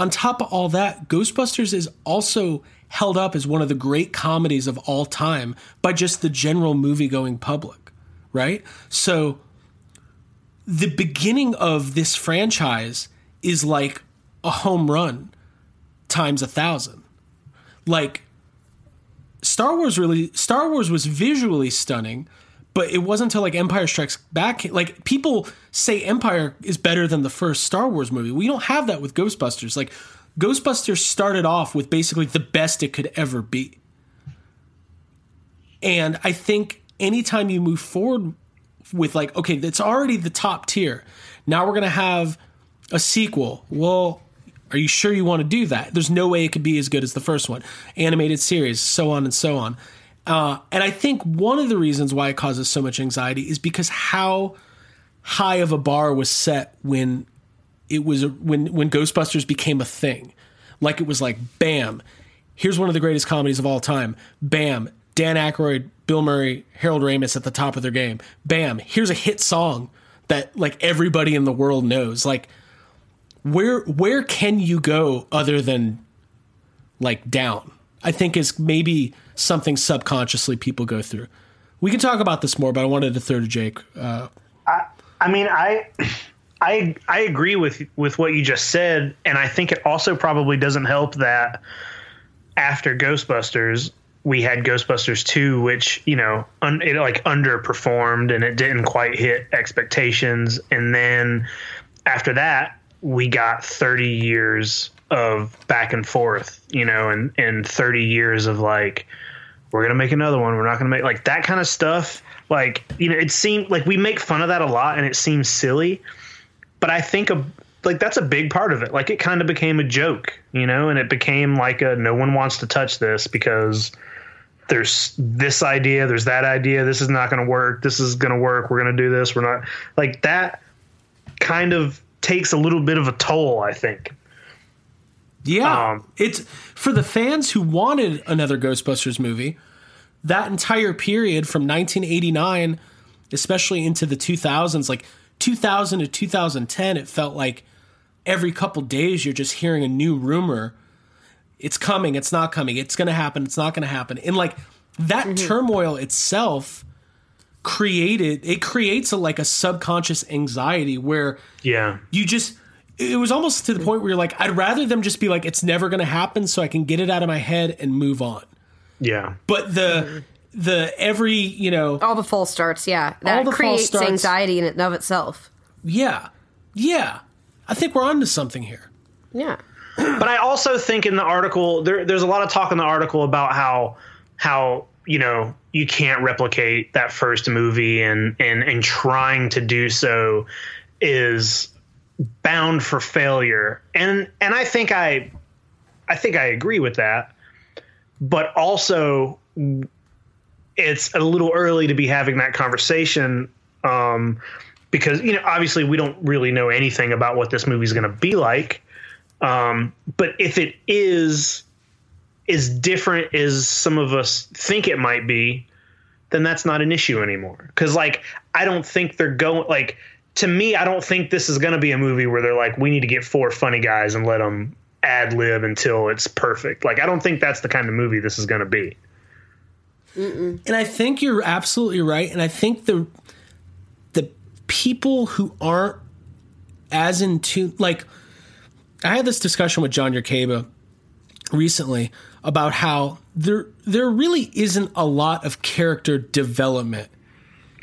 on top of all that, Ghostbusters is also held up as one of the great comedies of all time by just the general movie going public, right? So the beginning of this franchise is like a home run times a thousand. Like Star Wars really Star Wars was visually stunning, but it wasn't until like Empire Strikes Back like people say Empire is better than the first Star Wars movie. We don't have that with Ghostbusters. Like Ghostbusters started off with basically the best it could ever be. And I think anytime you move forward with like okay, it's already the top tier. Now we're going to have a sequel. Well, are you sure you want to do that? There's no way it could be as good as the first one. Animated series, so on and so on. Uh, and I think one of the reasons why it causes so much anxiety is because how high of a bar was set when it was when when Ghostbusters became a thing. Like it was like, bam, here's one of the greatest comedies of all time. Bam, Dan Aykroyd, Bill Murray, Harold Ramis at the top of their game. Bam, here's a hit song that like everybody in the world knows. Like where where can you go other than like down? I think is maybe something subconsciously people go through. We can talk about this more, but I wanted to throw to Jake. Uh, I, I mean, I, I, I agree with with what you just said, and I think it also probably doesn't help that after Ghostbusters we had Ghostbusters two, which you know un, it like underperformed and it didn't quite hit expectations, and then after that we got 30 years of back and forth, you know, and and 30 years of like we're gonna make another one. We're not gonna make like that kind of stuff. Like you know, it seemed like we make fun of that a lot, and it seems silly. But I think a like that's a big part of it. Like it kind of became a joke, you know, and it became like a no one wants to touch this because there's this idea, there's that idea. This is not to work. This is to work. We're to do this. We're not like that. Kind of takes a little bit of a toll, I think. Yeah, Um, it's for the fans who wanted another Ghostbusters movie. That entire period from 1989, especially into the 2000s, like 2000 to 2010, it felt like every couple days you're just hearing a new rumor. It's coming. It's not coming. It's going to happen. It's not going to happen. And like that turmoil itself created it creates a like a subconscious anxiety where Yeah. you just it was almost to the point where you're like i'd rather them just be like it's never going to happen so i can get it out of my head and move on Yeah. but the the every you know All the false starts, yeah. That the false creates starts. anxiety in and of itself. yeah yeah i think we're onto something here Yeah. but I also think in the article there, there's a lot of talk in the article about how how you know you can't replicate that first movie and and and trying to do so is bound for failure. And and I think I I think I agree with that. But also it's a little early to be having that conversation um because you know obviously we don't really know anything about what this movie is going to be like. Um, but if it is as different as some of us think it might be, then that's not an issue anymore. Because like I don't think they're going like to me. I don't think this is going to be a movie where they're like we need to get four funny guys and let them ad lib until it's perfect. Like I don't think that's the kind of movie this is going to be. and i think you're absolutely right and i think the the people who aren't as in tune like i had this discussion with john yerkeba recently about how there there really isn't a lot of character development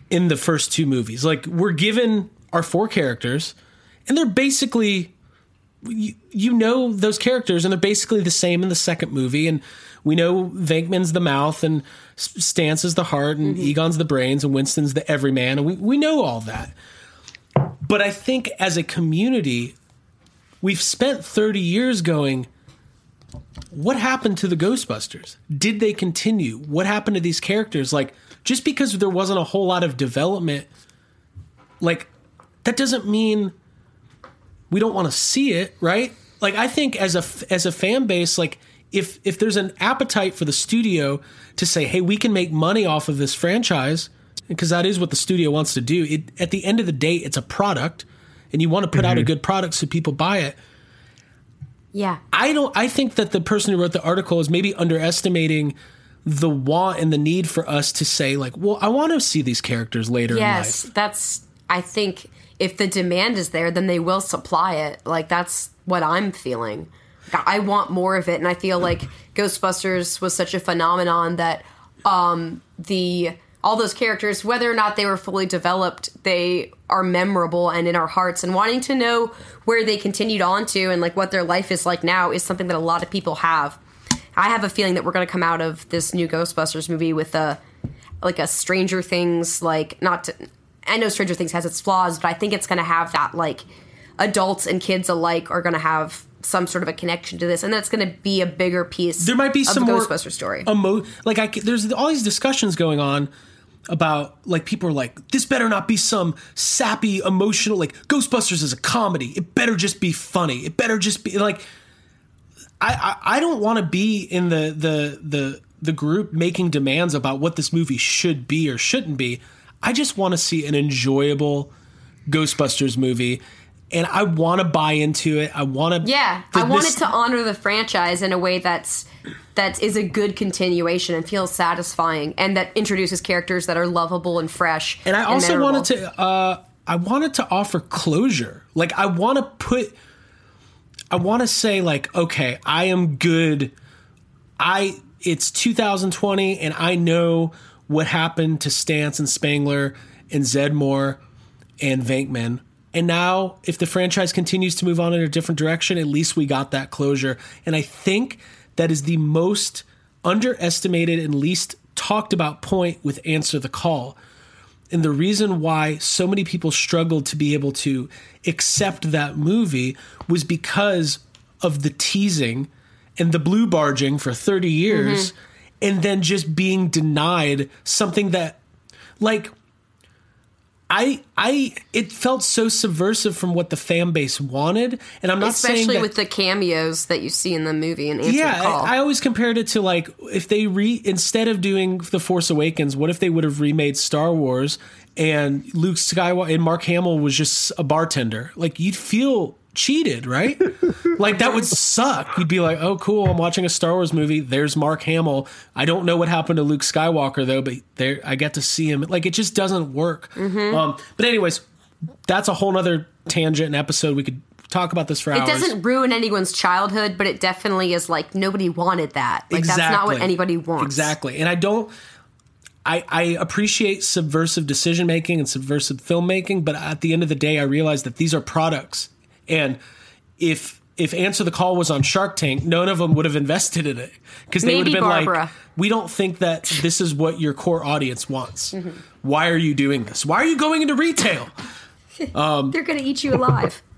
in the first two movies. Like we're given our four characters and they're basically you, you know those characters and they're basically the same in the second movie and we know Venkman's the mouth and Stantz is the heart and mm-hmm. Egon's the brains and Winston's the everyman and we, we know all that. But I think as a community we've spent 30 years going what happened to the Ghostbusters? Did they continue? What happened to these characters? Like, just because there wasn't a whole lot of development, like, that doesn't mean we don't want to see it, right? Like, I think as a as a fan base, like, if if there's an appetite for the studio to say, hey, we can make money off of this franchise, because that is what the studio wants to do. It, at the end of the day, it's a product, and you want to put out a mm-hmm. good product so people buy it. Yeah. I don't. I think that the person who wrote the article is maybe underestimating the want and the need for us to say like, well, I want to see these characters later Yes, in life. that's. I think if the demand is there, then they will supply it. Like that's what I'm feeling. I want more of it, and I feel like Ghostbusters was such a phenomenon that um, the all those characters, whether or not they were fully developed, they are memorable and in our hearts. And wanting to know where they continued on to and like what their life is like now is something that a lot of people have. I have a feeling that we're going to come out of this new Ghostbusters movie with a like a Stranger Things like not. To, I know Stranger Things has its flaws, but I think it's going to have that like adults and kids alike are going to have some sort of a connection to this, and that's going to be a bigger piece. There might be of some the more Ghostbuster story. Emo- like I, there's all these discussions going on about like people are like this better not be some sappy emotional like Ghostbusters is a comedy. It better just be funny. It better just be like I I, I don't want to be in the the the the group making demands about what this movie should be or shouldn't be. I just want to see an enjoyable Ghostbusters movie. And I want to buy into it. I want to. Yeah, I wanted to honor the franchise in a way that's that is a good continuation and feels satisfying, and that introduces characters that are lovable and fresh. And I also memorable. wanted to uh I wanted to offer closure. Like I want to put I want to say like okay, I am good. I it's 2020 and I know what happened to Stantz and Spengler and Zeddemore and Venkman. And now if the franchise continues to move on in a different direction, at least we got that closure. And I think that is the most underestimated and least talked about point with Answer the Call. And the reason why so many people struggled to be able to accept that movie was because of the teasing and the blue barging for 30 years mm-hmm. And then just being denied something that like I I it felt so subversive from what the fan base wanted and I'm not saying especially that, with the cameos that you see in the movie and answer yeah, the call. I, I always compared it to like if they re instead of doing The Force Awakens, what if they would have remade Star Wars and Luke Skywalker and Mark Hamill was just a bartender? Like you'd feel cheated, right? like that would suck. You'd be like, "Oh, cool! I'm watching a Star Wars movie. There's Mark Hamill. I don't know what happened to Luke Skywalker though, but there I get to see him. Like it just doesn't work." Mm-hmm. Um, but anyways, that's a whole nother tangent and episode. We could talk about this for it hours. doesn't ruin anyone's childhood, but it definitely is like nobody wanted that. Like that's not what anybody wants. Exactly. And I don't I, I appreciate subversive decision making and subversive filmmaking, but at the end of the day I realize that these are products. And if if Answer the Call was on Shark Tank, none of them would have invested in it. Because they would have Maybe been like, we don't think that this is what your core audience wants. Mm-hmm. Why are you doing this? Why are you going into retail? They're gonna eat you alive.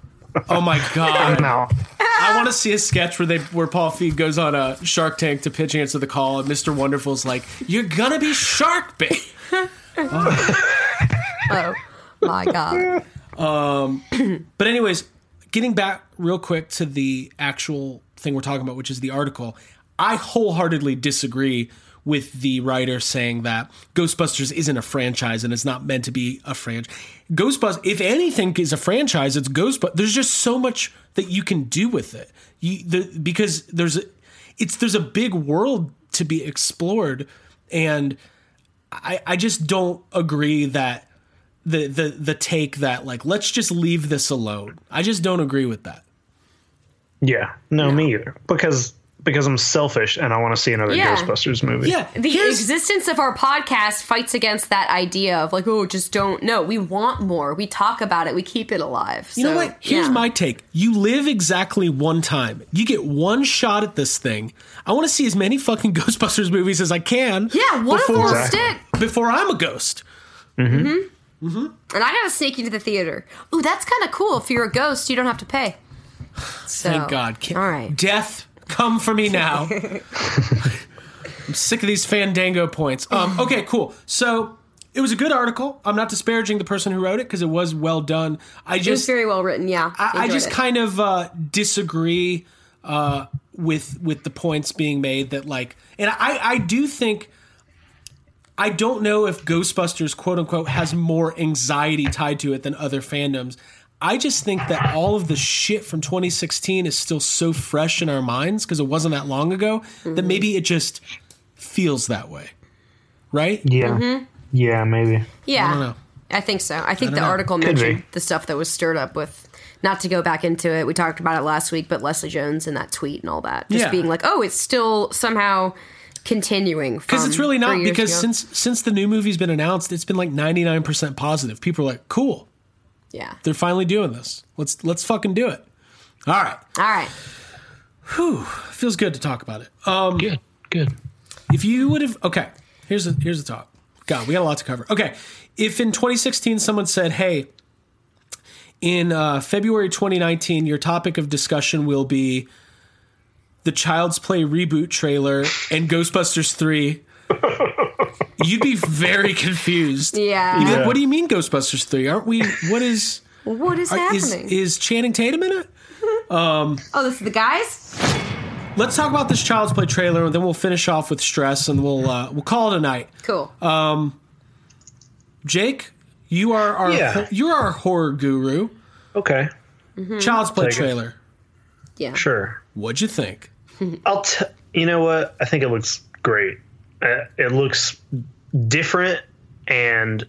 Oh my god. No. I want to see a sketch where they where Paul Feig goes on a Shark Tank to pitch Answer the Call, and Mr. Wonderful's like, "You're gonna be shark bait." oh my god. But anyways, getting back real quick to the actual thing we're talking about, which is the article, I wholeheartedly disagree with the writer saying that Ghostbusters isn't a franchise and it's not meant to be a franchise. Ghostbusters, if anything is a franchise, it's Ghostbusters. There's just so much that you can do with it. You the, because there's a, it's there's a big world to be explored, and I I just don't agree that the the the take that like let's just leave this alone. I just don't agree with that. Yeah. No, me either. Because because I'm selfish and I want to see another Yeah. Ghostbusters movie. Yeah, The here's- existence of our podcast fights against that idea of like, oh, just don't. No, we want more. We talk about it. We keep it alive. You know what? Here's yeah. my take. You live exactly one time. You get one shot at this thing. I want to see as many fucking Ghostbusters movies as I can. Yeah, one of them will Exactly. stick. Before I'm a ghost. Mm-hmm. And I gotta sneak into the theater. Ooh, that's kind of cool. If you're a ghost, you don't have to pay. So, Thank God. Can't- All right. Death Come for me now. I'm sick of these Fandango points. Um, okay, cool. So it was a good article. I'm not disparaging the person who wrote it because it was well done. I It was just very well written. Yeah, I, I just it. kind of uh, disagree uh, with with the points being made that like, and I I do think. I don't know if Ghostbusters, quote unquote, has more anxiety tied to it than other fandoms. I just think that all of the shit from 2016 is still so fresh in our minds because it wasn't that long ago Mm-hmm. that maybe it just feels that way. Right? Yeah. Yeah, maybe. Yeah, I don't know. I think so. I think don't the know. article Could mentioned be. the stuff that was stirred up with. Not to go back into it, we talked about it last week, but Leslie Jones and that tweet and all that, just Yeah. being like, "Oh, it's still somehow continuing." Because it's really not because ago. since since the new movie's been announced, it's been like 99% positive. People are like, cool. yeah, They're finally doing this. Let's let's fucking do it. All right. all right, Whew, Feels good to talk about it. Um Good, good. if you would have okay, here's the here's the talk. God, we got a lot to cover. Okay. If in 2016 someone said, "Hey, in uh, February 2019, your topic of discussion will be the Child's Play reboot trailer and Ghostbusters 3," you'd be very confused. yeah. You'd be like, what do you mean Ghostbusters 3? Aren't we what is What is are- happening? is Channing Tatum in it? oh, this is the guys. Let's talk about this Child's Play trailer and then we'll finish off with stress and we'll uh, we'll call it a night. Cool. Uh, Jake, you are our Yeah. you're our horror guru. Okay. Child's Play trailer. yeah. Sure. What'd you think? I'll t- you know what? I think it looks great. Uh, it looks different and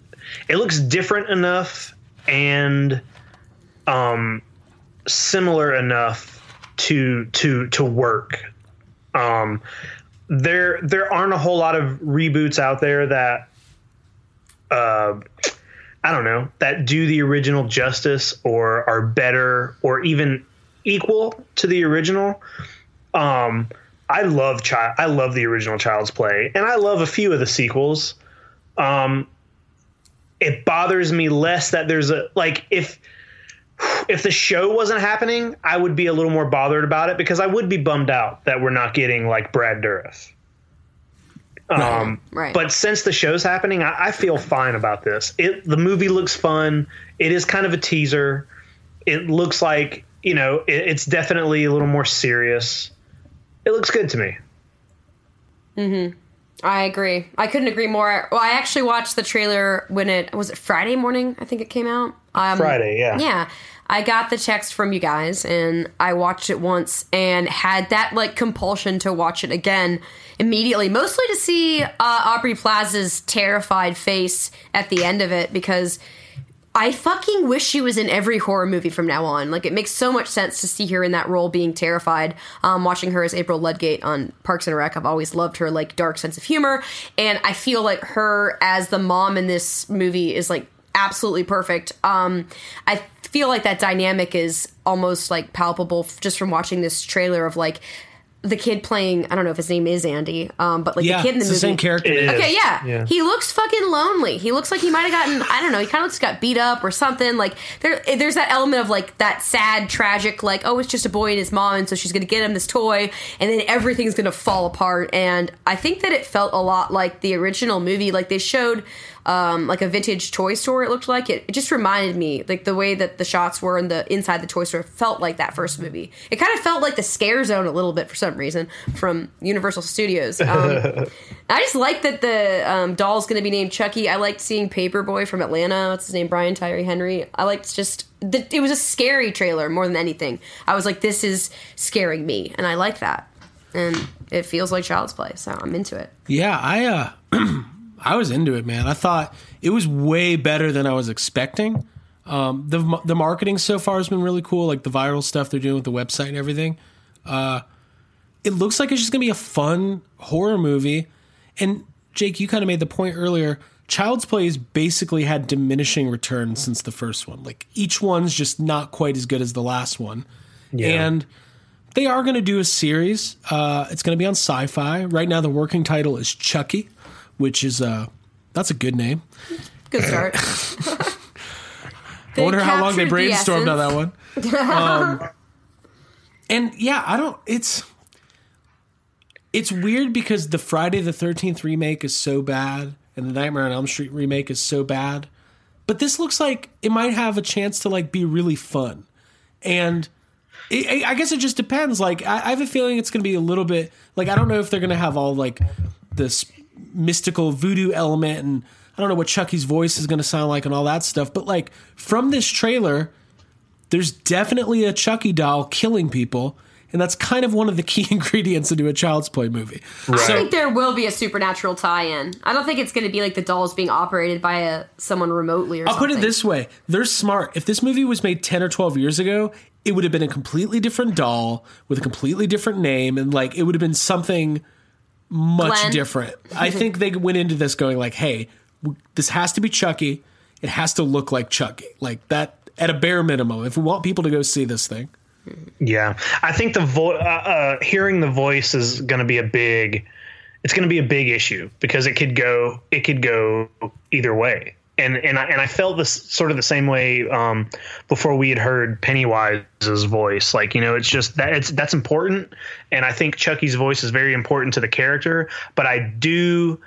it looks different enough and um similar enough to to to work. Um there there aren't a whole lot of reboots out there that uh I don't know, that do the original justice or are better or even equal to the original. Um, I love child. I love the original Child's Play, and I love a few of the sequels. Um, it bothers me less that there's a like if if the show wasn't happening, I would be a little more bothered about it because I would be bummed out that we're not getting like Brad Dourif. Um, Right. But since the show's happening, I, I feel fine about this. It the movie looks fun. It is kind of a teaser. It looks like you know it, it's definitely a little more serious. It looks good to me. Mm-hmm. I agree. I couldn't agree more. Well, I actually watched the trailer when it was it Friday morning. I think it came out. Um, Friday, yeah. Yeah. I got the text from you guys and I watched it once and had that like compulsion to watch it again immediately, mostly to see uh, Aubrey Plaza's terrified face at the end of it because I fucking wish she was in every horror movie from now on. Like, it makes so much sense to see her in that role being terrified. Um, watching her as April Ludgate on Parks and Rec, I've always loved her, like, dark sense of humor. And I feel like her as the mom in this movie is, like, absolutely perfect. Um, I feel like that dynamic is almost, like, palpable just from watching this trailer of, like, the kid playing, I don't know if his name is Andy, um, but, like, Yeah, the kid in the it's movie. the same character. It is. Okay, yeah. Yeah. He looks fucking lonely. He looks like he might have gotten, I don't know, he kind of looks got beat up or something. Like there there's that element of like that sad, tragic like, oh, it's just a boy and his mom and so she's going to get him this toy and then everything's going to fall apart and I think that it felt a lot like the original movie like they showed um, like a vintage toy store. It looked like it. It just reminded me, like the way that the shots were in the inside the toy store felt like that first movie. It kind of felt like the Scare Zone a little bit for some reason from Universal Studios. Um, I just like that the um, doll's going to be named Chucky. I liked seeing Paperboy from Atlanta. What's his name? Brian Tyree Henry. I liked just the, it was a scary trailer more than anything. I was like, this is scaring me, and I like that. And it feels like Child's Play, so I'm into it. Yeah, I uh I was into it, man. I thought it was way better than I was expecting. Um, the the marketing so far has been really cool, like the viral stuff they're doing with the website and everything. Uh, it looks like it's just gonna be a fun horror movie. And Jake, you kind of made the point earlier. Child's Play has basically had diminishing returns since the first one. Like each one's just not quite as good as the last one. Yeah. And they are going to do a series. Uh, it's going to be on Syfy. Right now, the working title is Chucky, which is uh, that's a good name. Good start. I wonder how long they captured the brainstormed on that one. Um, and yeah, I don't. It's it's weird because the Friday the 13th remake is so bad and the Nightmare on Elm Street remake is so bad. But this looks like it might have a chance to like be really fun. And it, I guess it just depends. Like I, I have a feeling it's going to be a little bit like I don't know if they're going to have all like this mystical voodoo element and I don't know what Chucky's voice is going to sound like and all that stuff. But like from this trailer, there's definitely a Chucky doll killing people and that's kind of one of the key ingredients into a child's play movie. I think there will be a supernatural tie-in. I don't think it's going to be like the dolls being operated by a someone remotely or I'll something. put it this way: they're smart. If this movie was made ten or twelve years ago, it would have been a completely different doll with a completely different name, and like it would have been something much Glenn. different. I think they went into this going like, "Hey, w- this has to be Chucky. It has to look like Chucky. Like that at a bare minimum. If we want people to go see this thing." Yeah, I think the vo- uh, uh, hearing the voice is going to be a big. It's going to be a big issue because it could go. It could go either way, and and I, and I felt this sort of the same way um, before we had heard Pennywise's voice. Like you know, it's just that it's that's important, and I think Chucky's voice is very important to the character. But I do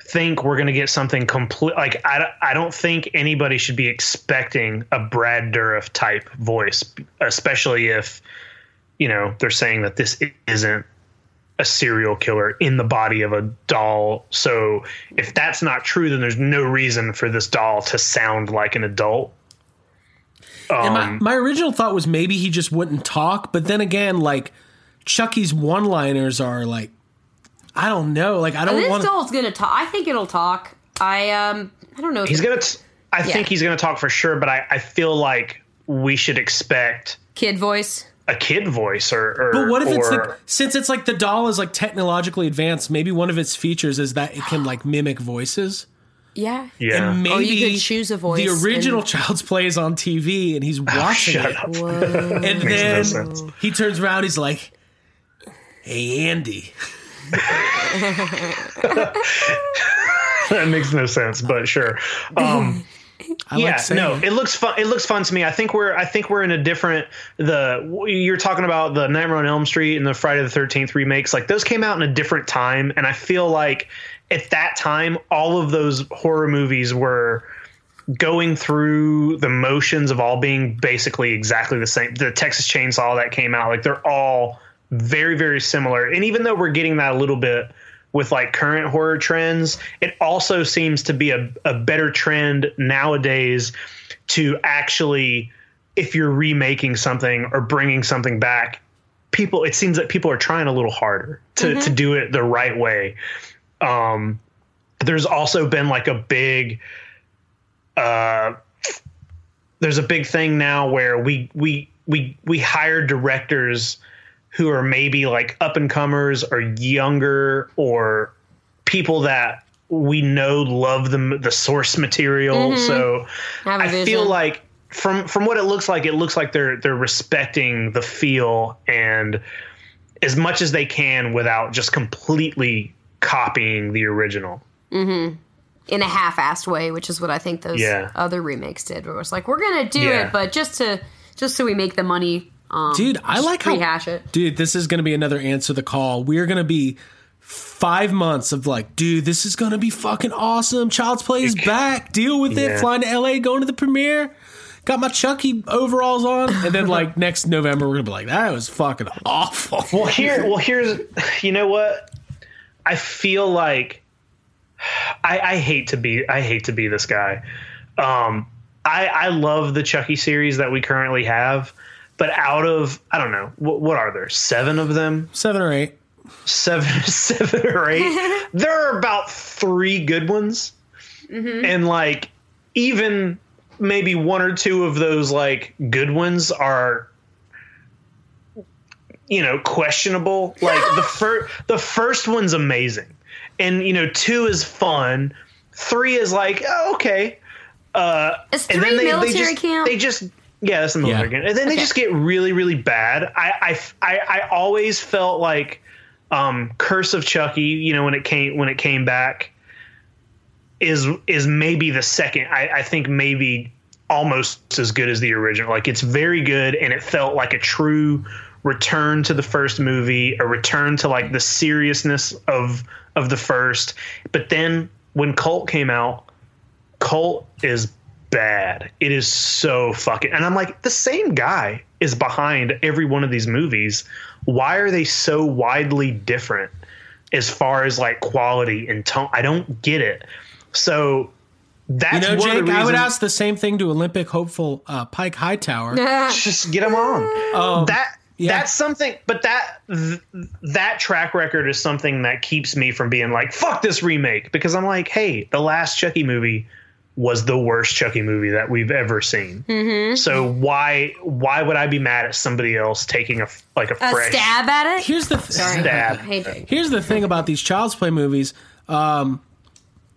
think we're going to get something complete. Like I, I don't think anybody should be expecting a Brad Dourif type voice, especially if you know they're saying that this isn't a serial killer in the body of a doll. So if that's not true, then there's no reason for this doll to sound like an adult. And my, Um, my original thought was maybe he just wouldn't talk, but then again, like Chucky's one-liners are like, I don't know, like I don't this want. doll's going to talk. I think it'll talk. I um I don't know. If He's gonna. T- I Yeah. think he's gonna talk for sure, but I, I feel like we should expect kid voice. A kid voice or. or But what if it's like since it's like the doll is like technologically advanced, maybe one of its features is that it can like mimic voices. Yeah. yeah? And maybe Or you could choose a voice The original and- Child's Play is on TV and he's watching shut it. up. And Makes no then he turns around, he's like, Hey Andy. that makes no sense, but sure. Um, I yeah, like no, it. looks fun. It looks fun to me. I think we're I think we're in a different the you're talking about the Nightmare on Elm Street and the Friday the Thirteenth remakes. Like those came out in a different time, and I feel like at that time all of those horror movies were going through the motions of all being basically exactly the same. The Texas Chainsaw that came out, like they're all very very similar. And even though we're getting that a little bit with like current horror trends, it also seems to be a, a better trend nowadays to actually, if you're remaking something or bringing something back, people, it seems that people are trying a little harder to, to do it the right way. Um, there's also been like a big, uh, there's a big thing now where we, we, we, we hire directors who are maybe like up and comers or younger or people that we know love the the source material. Mm-hmm. So I feel like from from what it looks like, it looks like they're they're respecting the feel and as much as they can without just completely copying the original. Mm-hmm. in a half-assed way, which is what I think those Yeah. other remakes did. Where it's like we're gonna do Yeah. it, but just to just so we make the money. Um, Dude, I like how rehash it. Dude, this is going to be another answer the call. We're going to be five months of like, dude, this is going to be fucking awesome. Child's Play is back. Deal with it. Flying to LA, going to the premiere. Got my Chucky overalls on, and then like next November, we're gonna be like, that was fucking awful. Well, here, well, here's, you know what? I feel like I, I hate to be, I hate to be this guy. Um, I, I love the Chucky series that we currently have, but out of, I don't know, what, what are there? Seven of them? Seven or eight. Seven, seven or eight. there are about three good ones, and like even maybe one or two of those like good ones are you know questionable like the first the first one's amazing and you know two is fun three is like oh, okay uh Is and three then they, they military just, camp? they just yeah that's the military Yeah. camp and then they just get really really bad I, I i i always felt like um curse of chucky you know when it came when it came back is is maybe the second I, I think maybe almost as good as the original like it's very good and it felt like a true return to the first movie, a return to like the seriousness of of the first. But then when Cult came out, Cult is bad. It is so fucking and I'm like, the same guy is behind every one of these movies. Why are they so widely different as far as like quality and tone? I don't get it. So that's You know, one of Jake, the I would ask the same thing to Olympic hopeful uh, Pike Hightower. just get them on. Um, that yeah. that's something, but that th- that track record is something that keeps me from being like fuck this remake because I'm like, hey, the last Chucky movie was the worst Chucky movie that we've ever seen. Mm-hmm. So why why would I be mad at somebody else taking a like a A fresh stab at it. Here's the Sorry. stab? Here's the thing about these Child's Play movies. Um,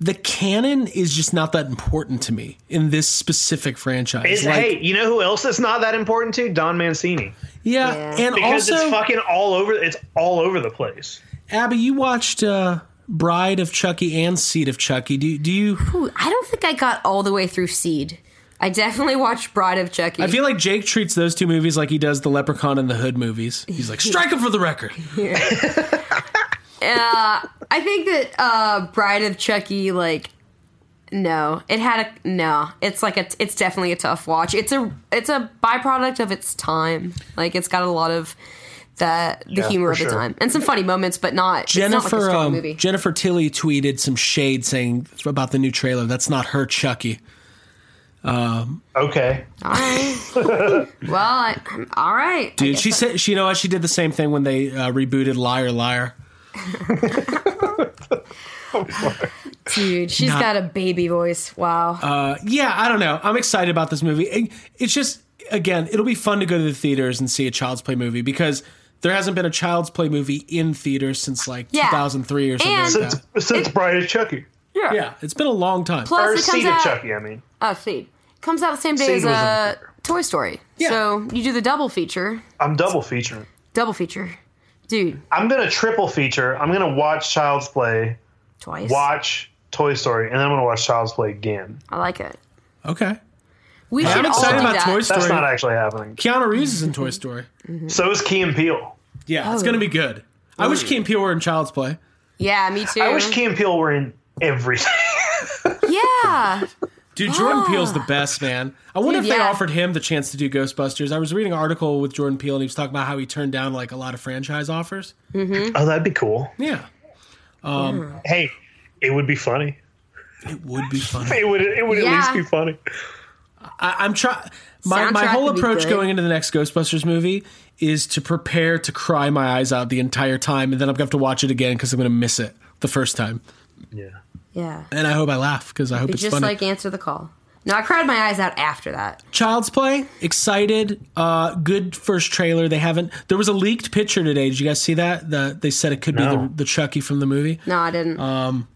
the canon is just not that important to me in this specific franchise. Like, hey, you know who else is not that important to? Don Mancini. yeah, Yeah. and Because also it's fucking all over it's all over the place. Abby, you watched uh, Bride of Chucky and Seed of Chucky. Do do you? Ooh, I don't think I got all the way through Seed. I definitely watched Bride of Chucky. I feel like Jake treats those two movies like he does the Leprechaun and the Hood movies. He's like, strike him for the record. uh, I think that uh, Bride of Chucky, like, no, it had a no. It's like a, it's definitely a tough watch. It's a, it's a byproduct of its time. Like, it's got a lot of that the Yeah, humor of the sure. time and some funny moments, but not it's not like a Jennifer strong um, movie. Jennifer Tilly tweeted some shade saying about the new trailer. That's not her Chucky. Okay. all right. well, I, I'm, all right, Dude, she I- said she you know what she did the same thing when they uh, rebooted Liar Liar. dude, she's Not- got a baby voice. Wow. Uh, yeah, I don't know. I'm excited about this movie. It- It's just again, it'll be fun to go to the theaters and see a Child's Play movie because there hasn't been a Child's Play movie in theaters since like Yeah. 2003 or something And- like Since that. since Bride of Chucky. Yeah, yeah, it's been a long time. Plus, Or it comes Seed of out. Chucky, I mean. Oh, Seed comes out the same day Seed as uh, Toy Story. Yeah. So you do the double feature. I'm double featuring. Double feature, dude. I'm gonna triple feature. I'm gonna watch Child's Play, Twice. watch Toy Story, and then I'm gonna watch Child's Play again. I like it. Okay. We I'm should all excited do about that. Toy Story. That's not actually happening. Keanu Reeves is in Toy Story. Mm-hmm. So is Key and Peele. Yeah, it's Oh. gonna be good. I wish Key and Peele were in Child's Play. Yeah, me too. I wish Key and Peele were in everything. yeah. Dude, Jordan ah. Peele's the best, man. I wonder Ah. Dude, if they yeah. offered him the chance to do Ghostbusters. I was reading an article with Jordan Peele and he was talking about how he turned down like a lot of franchise offers. Mm-hmm. oh, that'd be cool. Yeah. Um, hmm. Hey, it would be funny. It would be funny. It would. It would at least be funny. I, I'm trying. My, my whole approach going into the next Ghostbusters movie is to prepare to cry my eyes out the entire time, and then I'm gonna have to watch it again because I'm gonna miss it the first time. Yeah. Yeah. And I hope I laugh because I hope Be it's just funny. like answer the call. No, I cried my eyes out after that. Child's Play, excited, uh, good first trailer. They haven't. There was a leaked picture today. Did you guys see that? The, they said it could be the, the Chucky from the movie. No, I didn't. Um,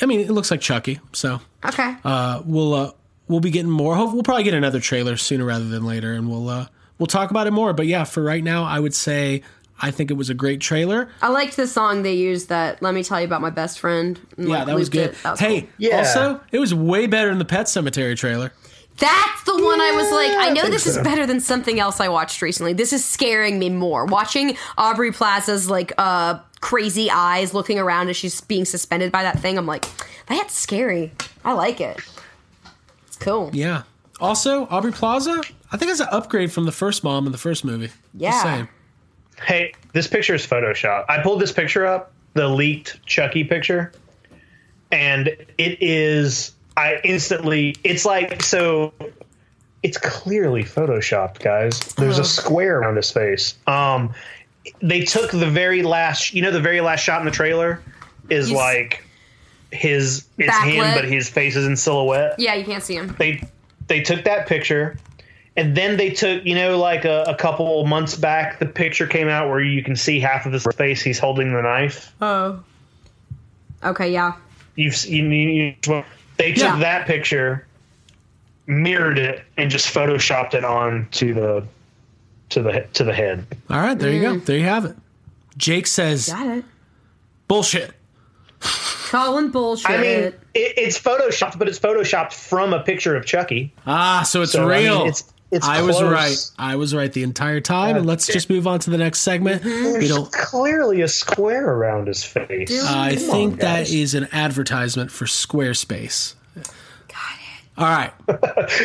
I mean, it looks like Chucky. So okay. uh, we'll uh, we'll be getting more. Hope- We'll probably get another trailer sooner rather than later, and we'll uh, we'll talk about it more. But yeah, for right now, I would say I think it was a great trailer. I liked the song they used. That "Let Me Tell You About My Best Friend." and, Yeah, like, that was good. That was hey, cool. Yeah. also it was way better than the Pet Sematary trailer. That's the one I was like, I know think this is better than something else I watched recently. This is scaring me more. Watching Aubrey Plaza's like uh crazy eyes looking around as she's being suspended by that thing, I'm like, that's scary. I like it. It's cool. Yeah. Also, Aubrey Plaza, I think it's an upgrade from the first mom in the first movie. Just Yeah. saying. Hey, this picture is Photoshop. I pulled this picture up, the leaked Chucky picture, and it is. I instantly. It's like so. It's clearly photoshopped, guys. There's a square around his face. Um, they took the very last. You know, the very last shot in the trailer is He's- like his. It's Backlit. him, but his face is in silhouette Yeah, you can't see him. they they took that picture and then they took you know like a, a couple months back the picture came out where you can see half of his face he's holding the knife Oh. Okay, yeah. you've s- you, you, you they took Yeah. that picture mirrored it and just photoshopped it on to the to the to the head All right, there you go. Mm. There you have it. Jake says Got it. bullshit. Calling bullshit. i mean it, it's photoshopped but it's photoshopped from a picture of chucky Ah, so it's so I mean, real. it's It's I was right. I was right the entire time. and let's just move on to the next segment. We There's don't. clearly a square around his face. I Come think on, that guys. is an advertisement for Squarespace. Got it. All right.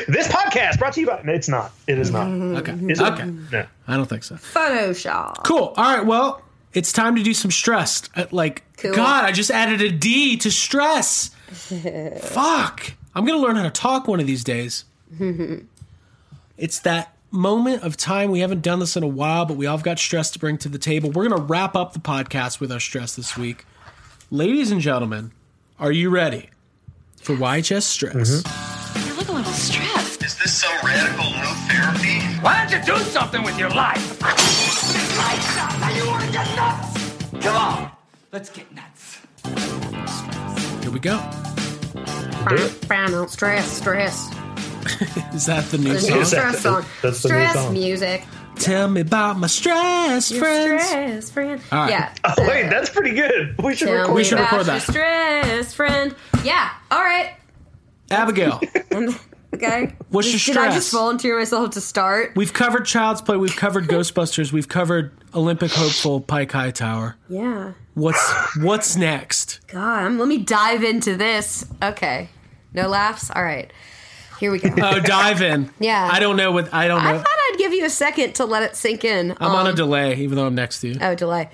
this podcast brought to you by. It's not. It is not. Okay. Is it? Okay. No. I don't think so. Photoshop. Cool. All right. Well, it's time to do some stress. Uh, Like, Cool. God, I just added a D to stress. Fuck. I'm going to learn how to talk one of these days. it's that moment of time. We haven't done this in a while, but we all have got stress to bring to the table. We're going to wrap up the podcast with our stress this week. Ladies and gentlemen, are you ready for YHS stress? You look a little stressed. Is this some radical new therapy? Why don't you do something with your life? Now you want to get nuts? Come on, let's get nuts. Here we go. Stress, stress. Is that the new The song? stress song. That's the new stress song. music. Tell me about my stress, Your friends. stress friend. All right. Yeah. Oh, wait, that's pretty good. We should Tell record me We should about record your that. stress friend. Yeah. All right. Abigail, Okay. What's your Did I just volunteer myself to start? we've covered Child's Play, we've covered Ghostbusters, we've covered Olympic hopeful Pike Hightower. Yeah. What's what's next? God, I'm, let me dive into this. Okay. No laughs? All right. Here we go. Oh, dive in. Yeah. I don't know what I don't know. I thought I'd give you a second to let it sink in. I'm on a Um, delay, even though I'm next to you. Oh, delay.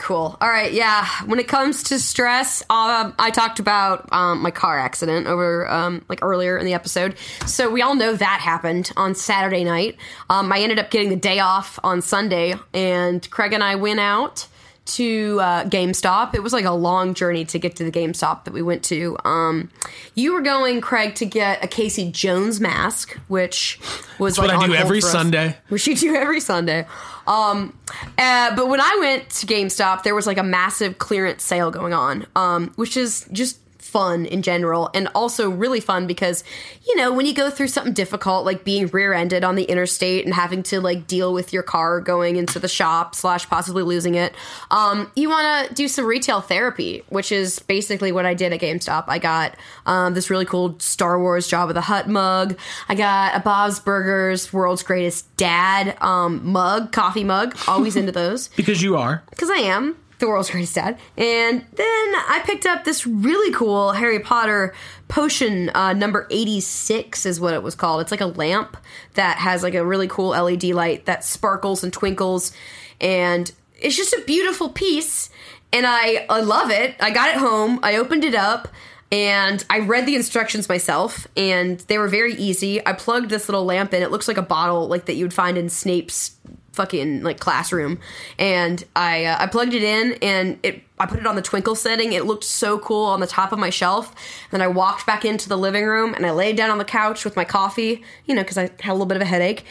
Cool. All right. Yeah. When it comes to stress, um, I talked about um, my car accident over um, like earlier in the episode. So we all know that happened on Saturday night. Um, I ended up getting the day off on Sunday, and Craig and I went out to uh, GameStop. It was like a long journey to get to the GameStop that we went to. Um, you were going, Craig, to get a Casey Jones mask, which was what like I do every. Sunday. Which you do every Sunday. Um, uh, but when I went to GameStop, there was like a massive clearance sale going on, um, which is just fun in general and also really fun because you know when you go through something difficult like being rear-ended on the interstate and having to like deal with your car going into the shop slash possibly losing it um, you want to do some retail therapy which is basically what i did at gamestop. I got um, this really cool star wars Jabba the Hutt mug. I got a bob's burgers world's greatest dad um, mug coffee mug. Always into those. Because you are. because I am the world's greatest dad. And then I picked up this really cool Harry Potter potion uh, number 86 is what it was called. It's like a lamp that has like a really cool LED light that sparkles and twinkles and it's just a beautiful piece and I I love it. I got it home. I opened it up and I read the instructions myself and they were very easy. I plugged this little lamp in. It looks like a bottle like that you would find in Snape's fucking like classroom. And i uh, i plugged it in and it i put it on the twinkle setting. It looked so cool on the top of my shelf. Then i walked back into the living room and i laid down on the couch with my coffee you know because i had a little bit of a headache.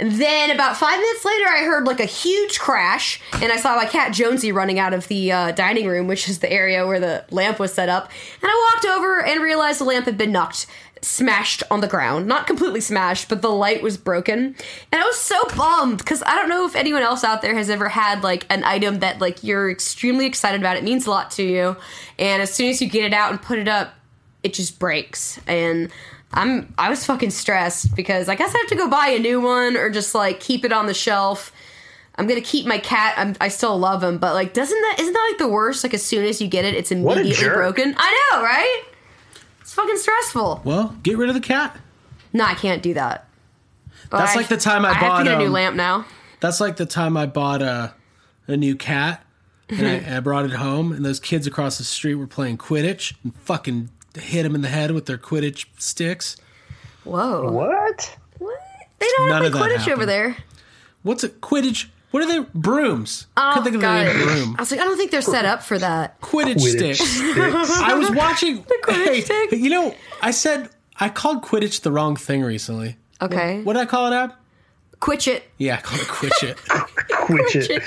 And then about five minutes later i heard like a huge crash and i saw my cat jonesy running out of the uh, dining room which is the area where the lamp was set up. And i walked over and realized the lamp had been knocked smashed on the ground. Not completely smashed, but the light was broken. And I was so bummed because I don't know if anyone else out there has ever had like an item that like you're extremely excited about. It means a lot to you. And as soon as you get it out and put it up, it just breaks. And I'm I was fucking stressed because I guess I have to go buy a new one or just like keep it on the shelf. I'm gonna keep my cat. I'm, I still love him, but like, doesn't that isn't that like the worst? Like, as soon as you get it, it's immediately broken. I know, right? It's fucking stressful. Well, get rid of the cat. No, I can't do that. That's I- like the time I, I bought. have to get a new um, lamp now. That's like the time I bought a a new cat and I, I brought it home, and those kids across the street were playing Quidditch and fucking hit him in the head with their Quidditch sticks. Whoa. What? What? They don't None have of like Quidditch over there. What's a Quidditch? What are they? Brooms. Oh, Couldn't think of the name broom. I was like, I don't think they're set up for that. Quidditch, Quidditch sticks. sticks. I was watching. Quidditch hey, stick. you know, I said I called Quidditch the wrong thing recently. Okay. What did I call it, Ab? Quitch it. Yeah, I called it Quitch It. Quit it.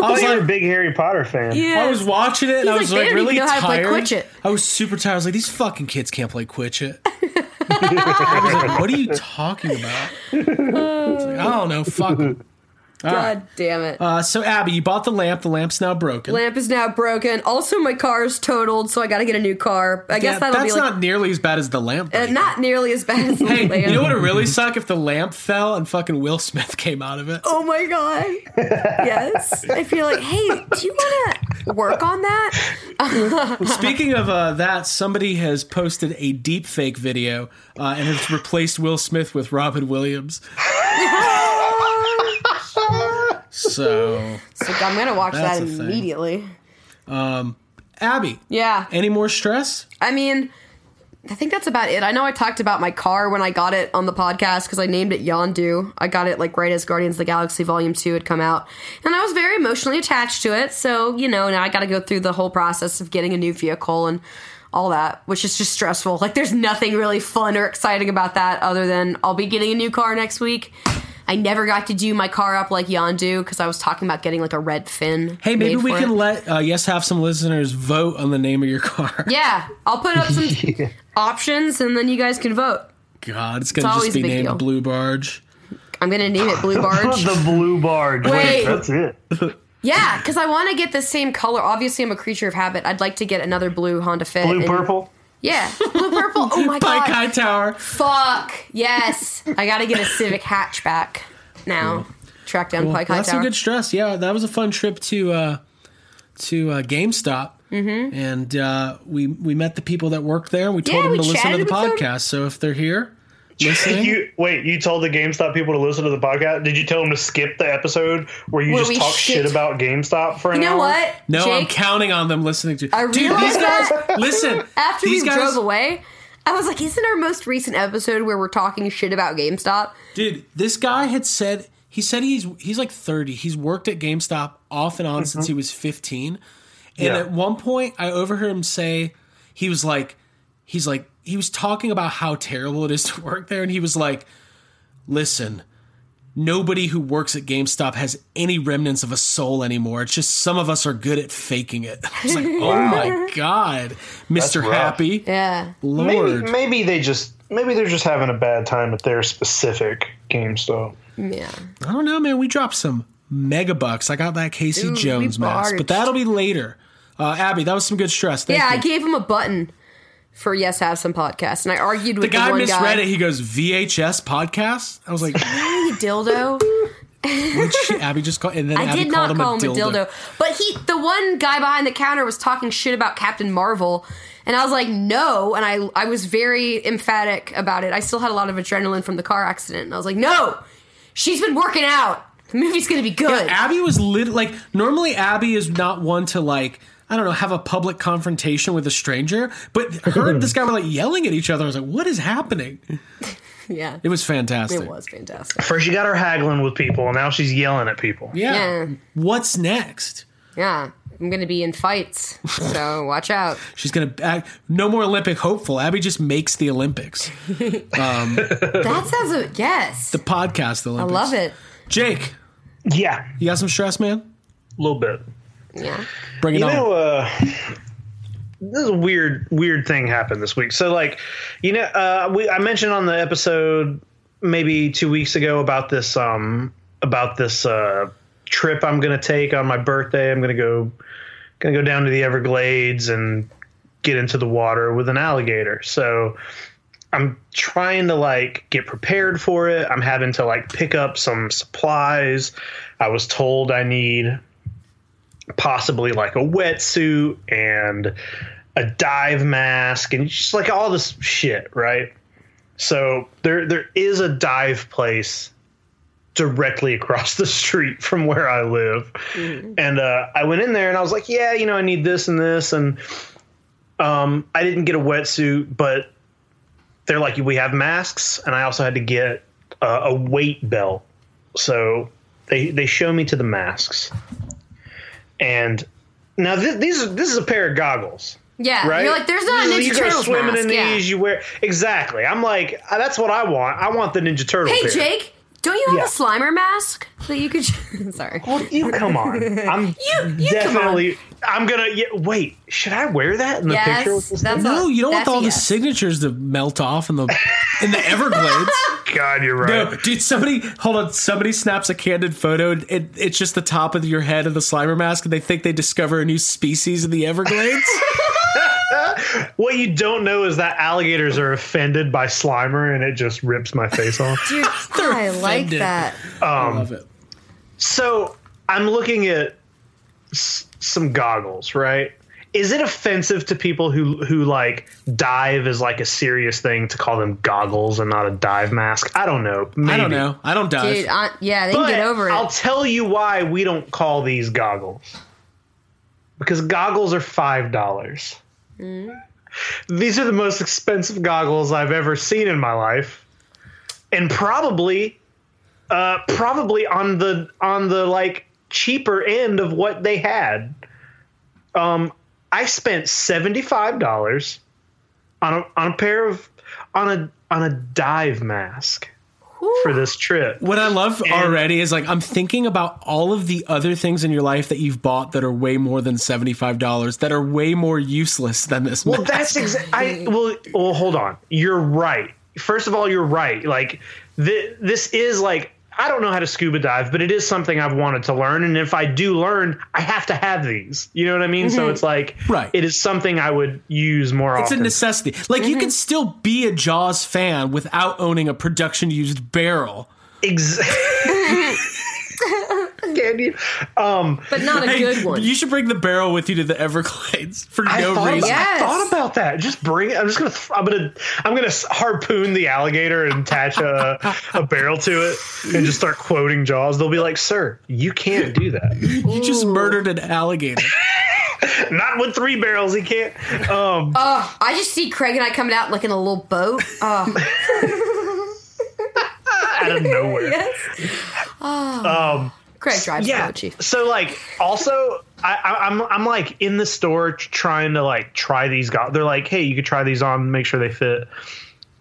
I was like, a big Harry Potter fan. Yeah. I was watching it and He's I was like, like, really even know how to play tired. Quidditch. I was super tired. I was like, these fucking kids can't play Quidditch. It. I was like, what are you talking about? I, like, I don't know. Fuck 'em. God right. damn it. Uh, so Abby, you bought the lamp. The lamp's now broken. Lamp is now broken. Also, my car's totaled, so I got to get a new car. I guess that'll that's be like not nearly as bad as the lamp. uh, not nearly as bad as the Hey, lamp. you know what would really suck if the lamp fell and fucking Will Smith came out of it? Oh my god. yes. I feel like, hey, do you want to work on that? Speaking of uh, that, somebody has posted a deep fake video uh, and has replaced Will Smith with Robin Williams. So, So I'm gonna watch that immediately. Um, Abby, Yeah. any more stress? I mean, I think that's about it. I know I talked about my car when I got it on the podcast because I named it Yondu. I got it like right as Guardians of the Galaxy Volume 2 had come out. And I was very emotionally attached to it. So, you know, now I got to go through the whole process of getting a new vehicle and all that, which is just stressful. Like, there's nothing really fun or exciting about that other than I'll be getting a new car next week. I never got to do my car up like Yondu because I was talking about getting like a red fin. Hey, maybe made we for can it. let uh, yes have some listeners vote on the name of your car. Yeah, I'll put up some options and then you guys can vote. God, it's gonna It's just be named deal. Blue Barge. I'm gonna name it Blue Barge. the blue barge. Wait. that's it. yeah, because I want to get the same color. Obviously, I'm a creature of habit. I'd like to get another blue Honda Fit. Blue purple. Yeah, blue purple. Oh my God. Pike god. Hightower. Fuck yes. I gotta get a Civic hatchback now. Track down Well, Pike High that's Tower. some good stress. Yeah, that was a fun trip to uh, to uh, GameStop, mm-hmm. and uh, we we met the people that worked there. We told Yeah, them to listen to the with them. podcast. So if they're here listening, You wait. You told the GameStop people to listen to the podcast. Did you tell them to skip the episode where you Where just talk shit- shit about GameStop for an you know hour? what? no, I'm counting on them listening to. I Dude, realized these guys, that listen. after these we guys, drove away. I was like, isn't our most recent episode where we're talking shit about GameStop? Dude, this guy had said he said he's he's like 30. He's worked at GameStop off and on since mm-hmm. he was 15. And Yeah. at one point I overheard him say he was like he's like he was talking about how terrible it is to work there and he was like listen Nobody who works at GameStop has any remnants of a soul anymore. It's just some of us are good at faking it. I was like, oh my god, Mister. Happy, Yeah. Lord. Maybe maybe they just maybe they're just having a bad time at their specific GameStop. Yeah. I don't know, man. We dropped some mega bucks. I got that Casey Dude, Jones mask, but that'll be later. Uh, Abby, that was some good stress. Thank yeah, you. I gave him a button for Yes Have Some Podcast, and I argued the with the, guy one misread guy. it. He goes VHS podcast. I was like, You dildo. Abby just called, and then I Abby did not him, call a, him dildo. a dildo. But he, the one guy behind the counter, was talking shit about Captain Marvel, and I was like, no. And I, I was very emphatic about it. I still had a lot of adrenaline from the car accident, and I was like, no, she's been working out. The movie's gonna be good. Abby was lit. Like normally, Abby is not one to like. I don't know, have a public confrontation with a stranger, but heard this guy were like yelling at each other. I was like, "What is happening?" yeah, It was fantastic. it was fantastic. First, you got her haggling with people, and now she's yelling at people. Yeah. Yeah. What's next? Yeah, I'm gonna be in fights, so watch out. She's gonna act, no more Olympic hopeful. Abby just makes the Olympics. Um, that sounds a yes. The podcast Olympics. I love it. Jake, Yeah, you got some stress, man? a little bit. Yeah. Bring it You on. know, uh, this is a weird, weird thing happened this week. So, like, you know, uh, we I mentioned on the episode maybe two weeks ago about this, um, about this uh, trip I'm going to take on my birthday. I'm going to go, going to go down to the Everglades and get into the water with an alligator. So. I'm trying to like get prepared for it. I'm having to like pick up some supplies. I was told I need possibly like a wetsuit and a dive mask and just like all this shit, right? So there there is a dive place directly across the street from where I live. And uh, I went in there and I was like, yeah, you know, I need this and this and um, I didn't get a wetsuit, but they're like, we have masks, and I also had to get uh, a weight belt. So they they show me to the masks, and now this, these this is a pair of goggles, Yeah. right? You're like, there's not a is- Ninja you go swimming mask. in yeah. these. You wear exactly. I'm like, uh, that's what I want. I want the Ninja Turtle. Hey, pair. Jake, don't you have Yeah. a Slimer mask that you could? Sorry. Well, you come on. I'm You- you come definitely I'm gonna yeah, wait. Should I wear that in the Yes, picture? That's thing? a- No, you don't want that's a all the signatures to melt off in the in the Everglades. God, you're right. No, dude, somebody hold on. Somebody snaps a candid photo. And it, it's just the top of your head of the Slimer mask, and they think they discover a new species in the Everglades. What you don't know is that alligators are offended by Slimer, and it just rips my face off. Dude, I like offended. that. Um, I love it. So I'm looking at s- some goggles, right? Is it offensive to people who who like dive is like a serious thing to call them goggles and not a dive mask? I don't know. Maybe. I don't know. I don't dive. Dude, I, yeah, they But can get over it. I'll tell you why we don't call these goggles. Because goggles are five dollars. These are the most expensive goggles I've ever seen in my life, and probably, uh, probably on the on the like cheaper end of what they had. Um, I spent seventy five dollars on a on a pair of on a on a dive mask for this trip. What I love already is like I'm thinking about all of the other things in your life that you've bought that are way more than seventy five dollars that are way more useless than this. Well, mask. that's exactly. I well, well, hold on. You're right. First of all, you're right. Like th- this is like I don't know how to scuba dive, but it is something I've wanted to learn. And if I do learn, I have to have these. You know what I mean? So mm-hmm. it's like Right. It is something I would use more often. It's a necessity. Like you can mm-hmm. still be a Jaws fan without owning a production used barrel. Ex- Can you? Um, but not a Hey, good one. You should bring the barrel with you to the Everglades for I no thought, reason. about, I thought about that. Just bring. I'm just gonna. I'm gonna. I'm gonna harpoon the alligator and attach a, a barrel to it and just start quoting Jaws. They'll be like, "Sir, you can't do that. You just murdered an alligator. Not with three barrels. He can't." Um, Oh, I just see Craig and I coming out like in a little boat. Oh, out of nowhere. yes. Craig drives Yeah. So like, also, I, I, I'm I'm like in the store trying to like try these. Go- They're like, "Hey, you could try these on, make sure they fit."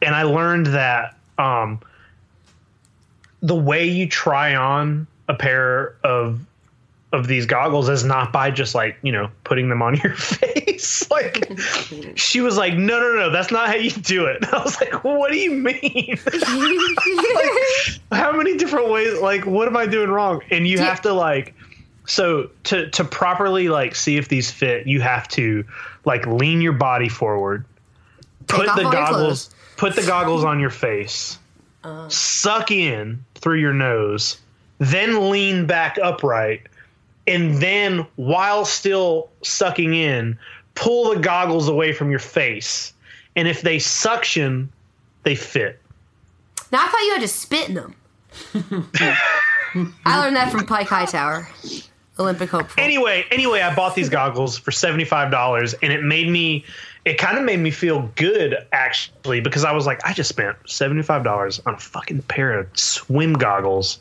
And I learned that um, the way you try on a pair of of these goggles is not by just like you know putting them on your face. like she was like, "No, no, no, that's not how you do it." I was like, "What do you mean?" how many different ways like what am i doing wrong and you have to like so to to properly like see if these fit you have to like lean your body forward put the goggles put the goggles on your face suck in through your nose then lean back upright and then while still sucking in pull the goggles away from your face and if they suction they fit Now I thought you had to spit in them. I learned that from Pike Hightower, Olympic hopeful. anyway, anyway, I bought these goggles for seventy five dollars, and it made me. It kind of made me feel good actually because I was like, I just spent seventy five dollars on a fucking pair of swim goggles.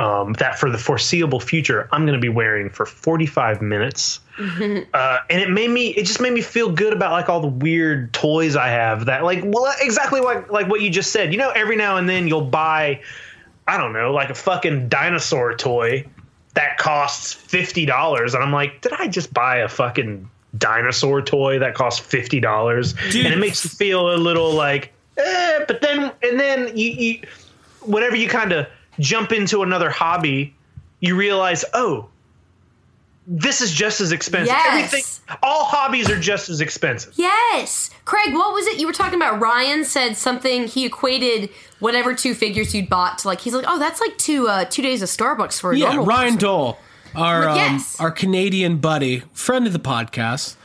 Um, that for the foreseeable future, I'm going to be wearing for 45 minutes, uh, and it made me. It just made me feel good about like all the weird toys I have. That like, well, exactly like like what you just said. You know, every now and then you'll buy, I don't know, like a fucking dinosaur toy that costs fifty dollars, and I'm like, did I just buy a fucking dinosaur toy that costs fifty dollars? And it makes you feel a little like, eh. But then, and then you, you whenever you kind of jump into another hobby, you realize, oh, this is just as expensive. Yes. Everything, all hobbies are just as expensive. Yes, Craig. What was it you were talking about? Ryan said something. He equated whatever two figures you'd bought to like. He's like, oh, that's like two uh, two days of Starbucks for a Yeah, normal Ryan person." Dole, our um, Yes. our Canadian buddy, friend of the podcast,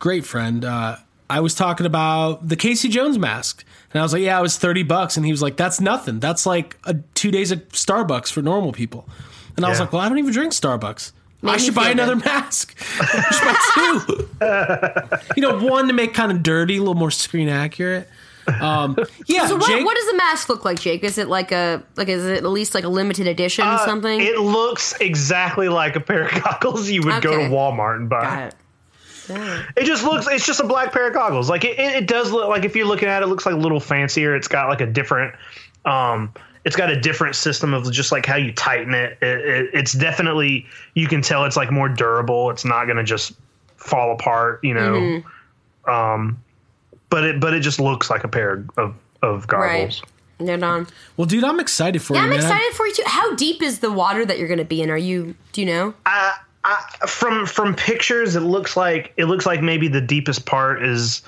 great friend. Uh, I was talking about the Casey Jones mask, and I was like, "Yeah, it was thirty bucks," and he was like, "That's nothing. That's like a two days of Starbucks for normal people." And I was like, "Well, I don't even drink Starbucks. Made I should buy another good. mask. I should buy two. you know, one to make kind of dirty, a little more screen accurate." Um, yeah, So what, Jake, what does the mask look like, Jake? Is it like a like is it at least like a limited edition Uh, something? It looks exactly like a pair of goggles you would go to Walmart and buy. Got it. It just looks. It's just a black pair of goggles. Like it, it, it does look like if you're looking at it, it looks like a little fancier. It's got like a different. Um, it's got a different system of just like how you tighten it. it, it it's definitely you can tell it's like more durable. It's not going to just fall apart, you know. Mm-hmm. Um, but it but it just looks like a pair of of goggles. Right. No, on. Well, dude, I'm excited for Yeah, you, I'm man. excited for you too. How deep is the water that you're going to be in? Are you? Do you know? From from pictures, it looks like it looks like maybe the deepest part is.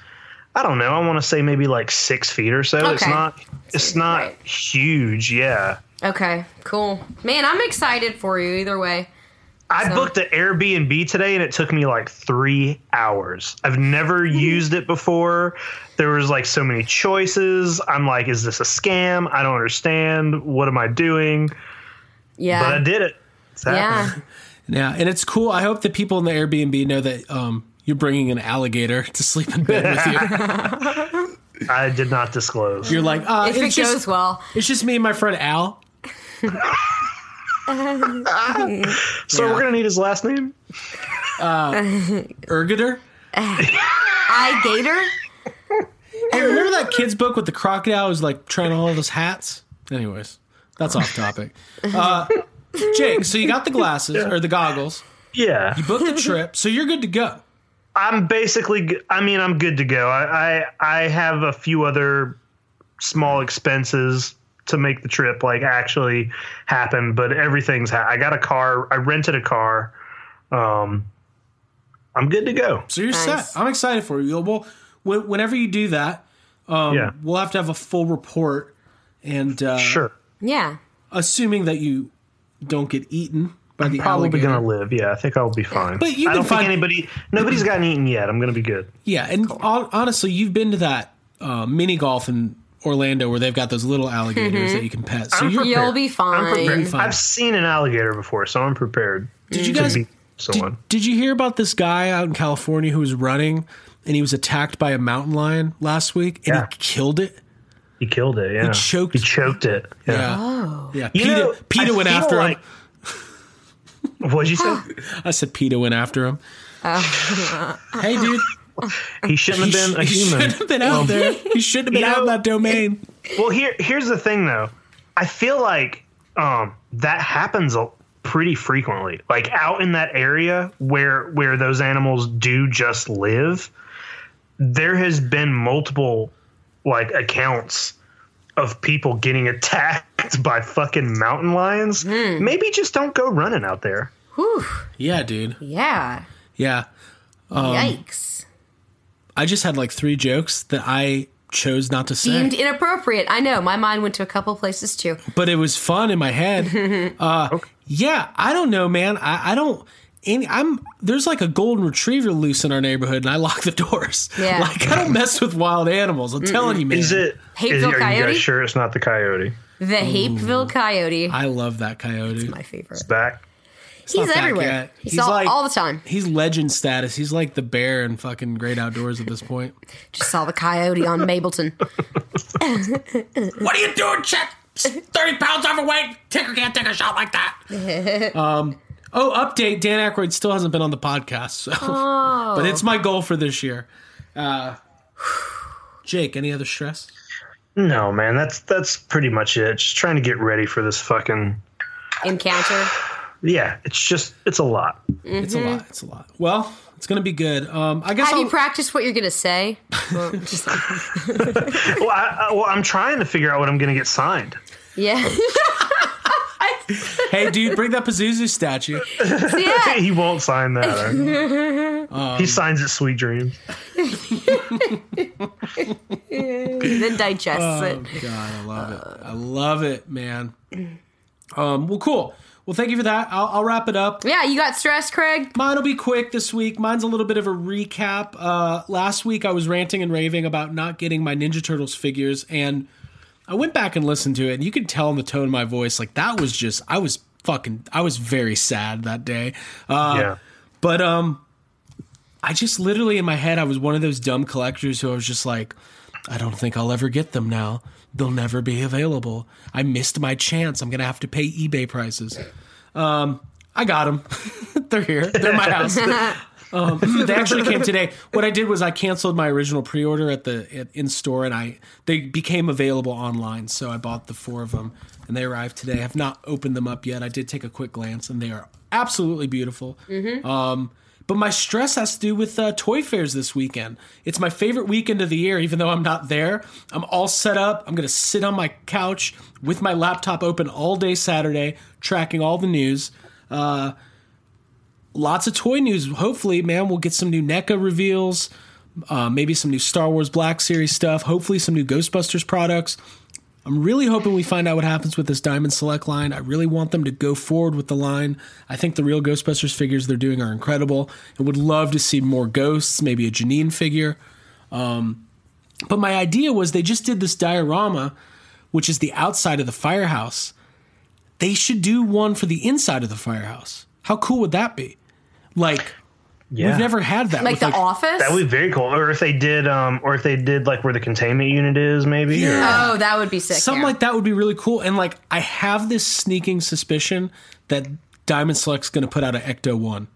I don't know. I want to say maybe like six feet or so. It's not. It's not Right. huge. Yeah. Okay, cool. Man, I'm excited for you either way. I So- booked an Airbnb today and it took me like three hours. I've never used it before. There was like so many choices. I'm like, is this a scam? I don't understand. What am I doing? Yeah. But I did it. It's yeah. Happening. Yeah, and it's cool. I hope the people in the Airbnb know that um, you're bringing an alligator to sleep in bed with you. I did not disclose. You're like, uh, If it it's just, goes well. it's just me and my friend Al. so we're gonna need his last name. Ergator. I Gator? Hey, remember that kid's book with the crocodile who's like trying on all those hats? Anyways, that's off topic. Uh, Jake, so you got the glasses or the goggles, Yeah, you booked the trip, so you're good to go. I'm basically. I mean, I'm good to go. I I, I have a few other small expenses to make the trip like actually happen, but everything's. Ha- I got a car. I rented a car. Um, I'm good to go. So you're Nice. set. I'm excited for you. Well, whenever you do that, um, Yeah. we'll have to have a full report, and uh, Sure. Yeah. assuming that you don't get eaten by the Probably alligator. gonna live. Yeah, I think I'll be fine. But you I can don't find- think anybody. Nobody's gotten eaten yet. I'm gonna be good. Yeah, and hon- honestly, you've been to that uh, mini golf in Orlando where they've got those little alligators that you can pet. So I'm you're, prepared. You'll be I'm fine. prepared. fine. I've seen an alligator before, so I'm prepared. did you to guys beat did, someone? did you hear about this guy out in California who was running and he was attacked by a mountain lion last week and Yeah. he killed it? He killed it. Yeah, he choked- He choked it. Yeah. Yeah, Oh. yeah. Peter, know, Peter went after like- him. What'd you say? I said Peter went after him. Oh. hey, dude, He shouldn't have been a he human. shouldn't have been out there. He shouldn't have been You out in that domain. Well, here here's the thing though. I feel like um, that happens a, pretty frequently. Like out in that area where where those animals do just live, there has been multiple like accounts of people getting attacked by fucking mountain lions. Maybe just don't go running out there. Whew. Yeah, dude. Yeah. Yeah. Um, Yikes. I just had like three jokes that I chose not to say. Deemed inappropriate. I know. My mind went to a couple places too. but it was fun in my head. uh, Yeah, I don't know, man. I, I don't. Any, I'm there's like a golden retriever loose in our neighborhood, and I lock the doors. Yeah. like I don't mess with wild animals. I'm telling you, man. Is it? Hapeville is, are you coyote? guys sure it's not the coyote? The Hapeville Coyote. I love that coyote. my favorite. It's Back. It's He's back everywhere. yet. He's, all, all the time. He's legend status. He's like the bear in fucking Great Outdoors at this point. Just saw the coyote on Mableton. what are you doing, Chet? Thirty pounds overweight. Ticker can't take a shot like that. um. Oh, update. Dan Aykroyd still hasn't been on the podcast, so but it's my goal for this year. Uh, Jake, any other stress? No, man. That's that's pretty much it. Just trying to get ready for this fucking. Encounter. Yeah, it's just it's a lot. It's a lot. It's a lot. Well, it's gonna be good. Um, I guess Have I'll, you practiced what you're going to say? Well, just- Well, I, I, well, I'm trying to figure out what I'm going to get signed. yeah. hey, dude, bring that Pazuzu statue. yeah. he won't sign that. Um, he signs it "Sweet Dreams." then digests Oh it. God, I love it. I love it, man. Um, well, cool. Well, thank you for that. I'll, I'll wrap it up. Yeah, you got stressed, Craig? Mine will be quick this week. Mine's a little bit of a recap. Uh, last week, I was ranting and raving about not getting my Ninja Turtles figures, and I went back and listened to it, and you can tell in the tone of my voice, like that was just I was fucking I was very sad that day. Uh, yeah, But um, I just literally in my head, I was one of those dumb collectors who I was just like, I don't think I'll ever get them now. They'll never be available. I missed my chance. I'm gonna have to pay eBay prices. Um, I got them. They're here. They're in my house. Um, they actually came today. What I did was I canceled my original pre-order at the at, in store, and I they became available online. So I bought the four of them, and they arrived today. I have not opened them up yet. I did take a quick glance, and they are absolutely beautiful. Um, but my stress has to do with uh, toy fairs this weekend. It's my favorite weekend of the year, even though I'm not there. I'm all set up. I'm going to sit on my couch with my laptop open all day Saturday, tracking all the news. Uh, lots of toy news. Hopefully, man, we'll get some new NECA reveals, uh, maybe some new Star Wars Black Series stuff, hopefully, some new Ghostbusters products. I'm really hoping we find out what happens with this Diamond Select line. I really want them to go forward with the line. I think the real Ghostbusters figures they're doing are incredible and would love to see more ghosts, maybe a Janine figure. Um, but my idea was they just did this diorama, which is the outside of the firehouse. They should do one for the inside of the firehouse. How cool would that be? Like, Yeah. we've never had that. Like with, the office? That would be very cool. Or if they did, um, or if they did like where the containment unit is, maybe. Or, oh, that would be sick. Something yeah. like that would be really cool. And like, I have this sneaking suspicion that Diamond Select's going to put out an Ecto One.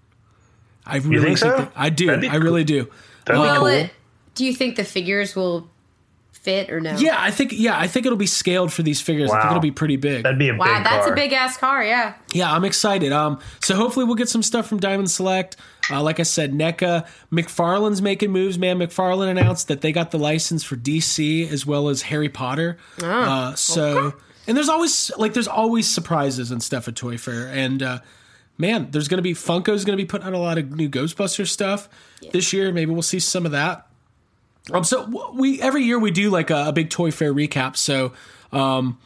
I really think so? that- I do. That'd be I really do. That'd be Will cool. it? Do you think the figures will fit or no? Yeah, I think. Yeah, I think it'll be scaled for these figures. I think it'll be pretty big. That'd be a Wow, big that's car. a big ass car. Yeah. Yeah, I'm excited. Um, so hopefully we'll get some stuff from Diamond Select. Uh, like I said, NECA, McFarlane's making moves. Man, McFarlane announced that they got the license for DC as well as Harry Potter. uh, so, and there's always like there's always surprises and stuff at Toy Fair. And uh, man, there's gonna be Funko's gonna be putting out a lot of new Ghostbuster stuff this year. Maybe we'll see some of that. Um, so we every year we do like a, a big Toy Fair recap. So, um,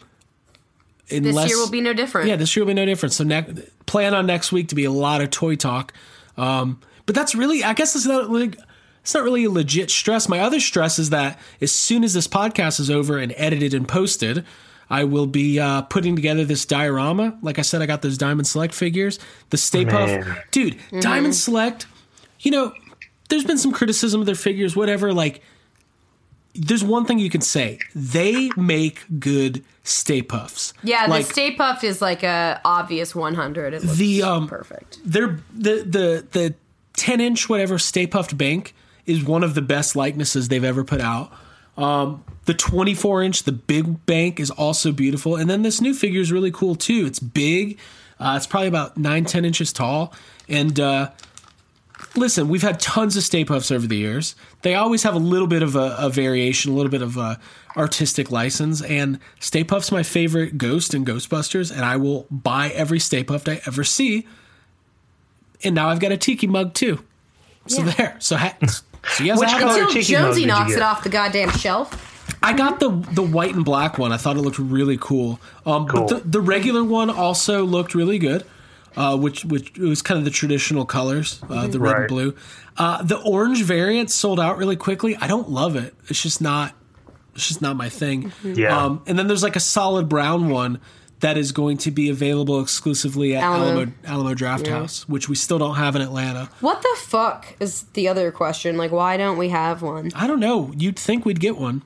This year will be no different. yeah, this year will be no different. So ne- plan on next week to be a lot of toy talk. Um, but that's really, I guess, it's not like it's not really a legit stress. My other stress is that as soon as this podcast is over and edited and posted, I will be uh, putting together this diorama. Like I said, I got those Diamond Select figures, the Stay Puft, Man. dude. Diamond Select. You know, there's been some criticism of their figures, whatever. Like, there's one thing you can say: they make good Stay Puffs. Yeah, like, the Stay Puft is like a obvious 100. It looks The, um, perfect. they're the the the 10 inch whatever Stay Puft Bank is one of the best likenesses they've ever put out. Um, the 24 inch, the big bank is also beautiful, and then this new figure is really cool too. It's big. Uh, it's probably about 9, 10 inches tall, and uh, listen, we've had tons of Stay Puffs over the years. They always have a little bit of a, a variation, a little bit of a artistic license. And Stay Puff's my favorite ghost in Ghostbusters, and I will buy every Stay Puft I ever see. And now I've got a tiki mug too. So Yeah. there. So, ha- so yes, Which I, have color a- Until tiki mug Jonesy did you knocks it off the goddamn shelf. I got the the white and black one. I thought it looked really cool. Um, Cool. But the, the regular one also looked really good. Uh, which which it was kind of the traditional colors, uh, the red and blue. Uh, the orange variant sold out really quickly. I don't love it. It's just not. It's just not my thing. Yeah. Um, and then there's like a solid brown one that is going to be available exclusively at Alamo. Alamo Alamo, Drafthouse, which we still don't have in Atlanta. What the fuck is the other question? Like, why don't we have one? I don't know. You'd think we'd get one.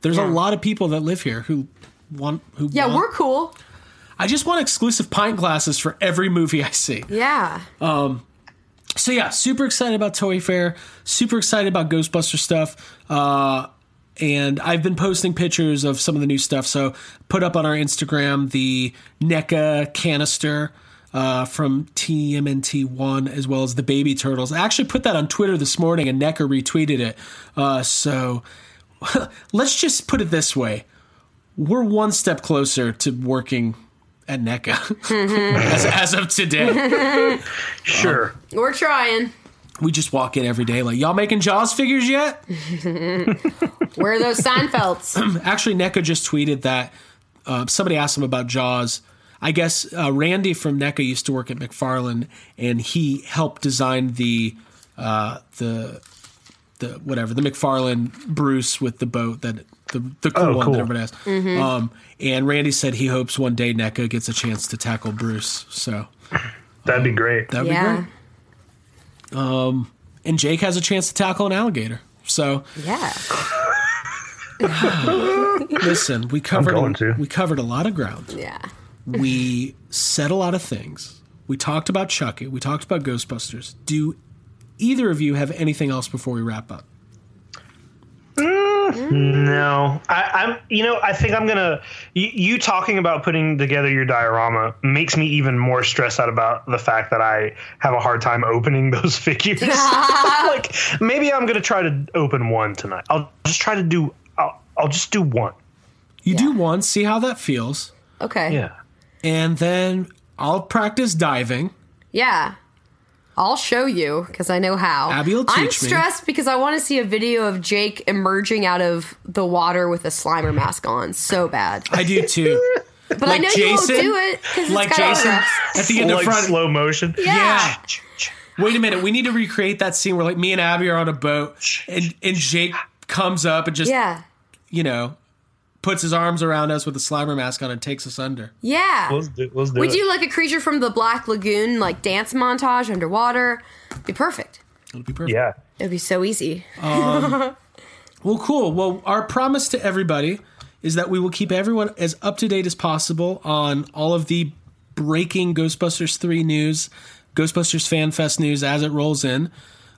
There's a lot of people that live here who want who. Yeah, want- we're cool. I just want exclusive pint glasses for every movie I see. Yeah. So yeah, super excited about Toy Fair. Super excited about Ghostbuster stuff. Uh, and I've been posting pictures of some of the new stuff. So put up on our Instagram the NECA canister uh, from TMNT1 as well as the baby turtles. I actually put that on Twitter this morning and NECA retweeted it. Uh, so let's just put it this way: we're one step closer to working at NECA as, as of today. Sure. We're trying. We just walk in every day like, y'all making Jaws figures yet? Where are those Seinfelds? Actually, NECA just tweeted that uh, somebody asked him about Jaws. I guess uh, Randy from NECA used to work at McFarlane, and he helped design the uh, the the whatever the McFarlane Bruce with the boat that the the cool Oh, one cool. that everybody has. Um, and Randy said he hopes one day NECA gets a chance to tackle Bruce. So That'd be great. that would be yeah. great. And Jake has a chance to tackle an alligator. So Yeah. listen, we covered going a, to. we covered a lot of ground. Yeah. we said a lot of things. We talked about Chucky. We talked about Ghostbusters. Do either of you have anything else before we wrap up? Mm. No, I, I'm. You know, I think I'm gonna. You, you talking about putting together your diorama makes me even more stressed out about the fact that I have a hard time opening those figures. like maybe I'm gonna try to open one tonight. I'll just try to do. I'll, I'll just do one. You do one, see how that feels, Okay. Yeah. and then I'll practice diving. Yeah. I'll show you because I know how. Abby will I'm teach me. stressed because I want to see a video of Jake emerging out of the water with a Slimer mask on so bad. I do too. But I know you won't do it like it's Jason autographs. at the end of like front. slow motion. Yeah. Wait a minute. We need to recreate that scene where like me and Abby are on a boat and, and Jake comes up and just Yeah. you know puts his arms around us with a Slimer mask on and takes us under. Yeah. Let's do, let's do we it. do like a creature from the Black Lagoon, like dance montage underwater. Be perfect. It'll be perfect. yeah. It'd be so easy. Well, cool. Well, our promise to everybody is that we will keep everyone as up to date as possible on all of the breaking Ghostbusters 3 news, Ghostbusters Fan Fest news as it rolls in.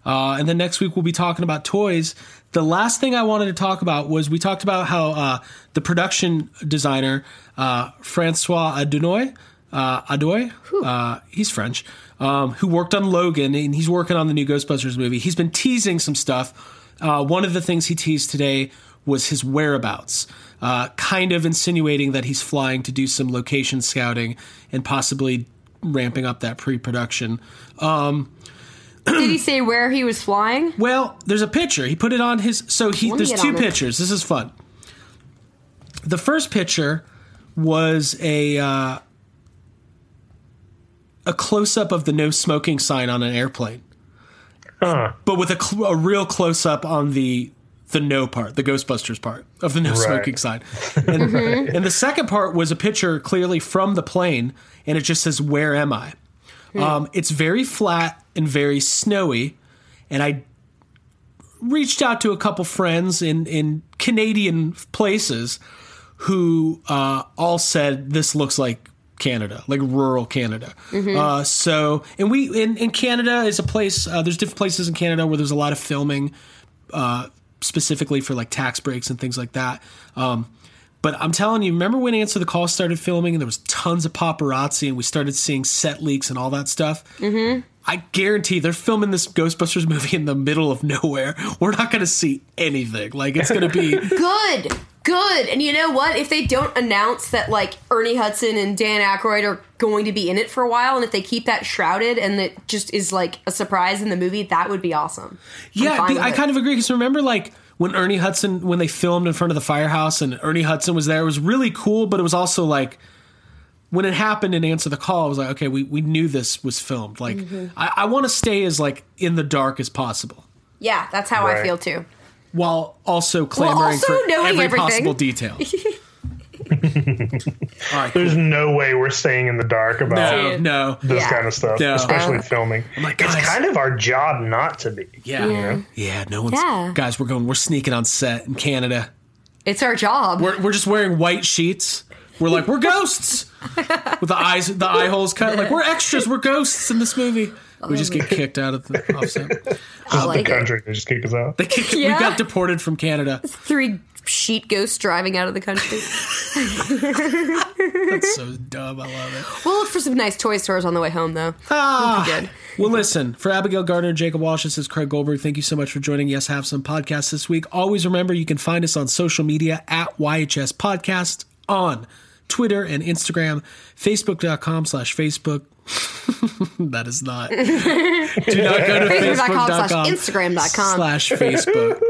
Uh, and then next week we'll be talking about toys. The last thing I wanted to talk about was we talked about how uh, the production designer uh, Francois Adonoy, uh, Audouy, uh, he's French, um, who worked on Logan and he's working on the new Ghostbusters movie. He's been teasing some stuff. Uh, one of the things he teased today was his whereabouts, uh, kind of insinuating that he's flying to do some location scouting and possibly ramping up that pre-production. Did he say where he was flying? Well, there's a picture. He put it on his. So he Let me there's get two on it. pictures. This is fun. The first picture was a uh, a close up of the no smoking sign on an airplane, Huh. but with a, cl- a real close up on the the no part, the Ghostbusters part of the no smoking sign. And, and the second part was a picture clearly from the plane, and it just says "Where am I?" Um, it's very flat and very snowy, and I reached out to a couple friends in in Canadian places who uh, all said this looks like Canada, like rural Canada. Uh, so, and we in, in Canada is a place. Uh, there's different places in Canada where there's a lot of filming, uh, specifically for like tax breaks and things like that. Um, but I'm telling you, remember when Answer the Call started filming and there was tons of paparazzi and we started seeing set leaks and all that stuff? Mm-hmm. I guarantee they're filming this Ghostbusters movie in the middle of nowhere. We're not going to see anything. Like it's going to be Good. Good. And you know what? If they don't announce that like Ernie Hudson and Dan Aykroyd are going to be in it for a while, and if they keep that shrouded and it just is like a surprise in the movie, that would be awesome. Yeah, fine I kind of agree because remember, like when Ernie Hudson, when they filmed in front of the firehouse and Ernie Hudson was there, it was really cool. But it was also like when it happened in Answer the Call, I was like, okay, we we knew this was filmed. Like Mm-hmm. I, I want to stay as like in the dark as possible, Yeah, that's how I feel too. while also clamoring also for knowing every everything. possible detail. All right, cool. There's no way we're staying in the dark about no, no, this Yeah. kind of stuff, No. especially Uh, filming. like, it's kind of our job not to be. yeah, yeah, no one's Yeah. guys. We're going. We're sneaking on set in Canada. It's our job. We're, we're just wearing white sheets. We're like we're ghosts with the eyes, the eye holes cut. Like we're extras. We're ghosts in this movie. We just get kicked out of the offset. I like the it. country they just kick us out. They kick, Yeah. We got deported from Canada. Three sheet ghosts driving out of the country. That's so dumb. I love it. we'll look for some nice toy stores on the way home, though. Ah. Good. Well, listen, for Abigail Gardner and Jacob Walsh, this is Craig Goldberg. Thank you so much for joining Yes Have Some podcast this week. Always remember you can find us on social media at YHS Podcast on Twitter and Instagram, Facebook.com slash Facebook. that is not. Do not go to Facebook.com slash Instagram.com. slash Facebook.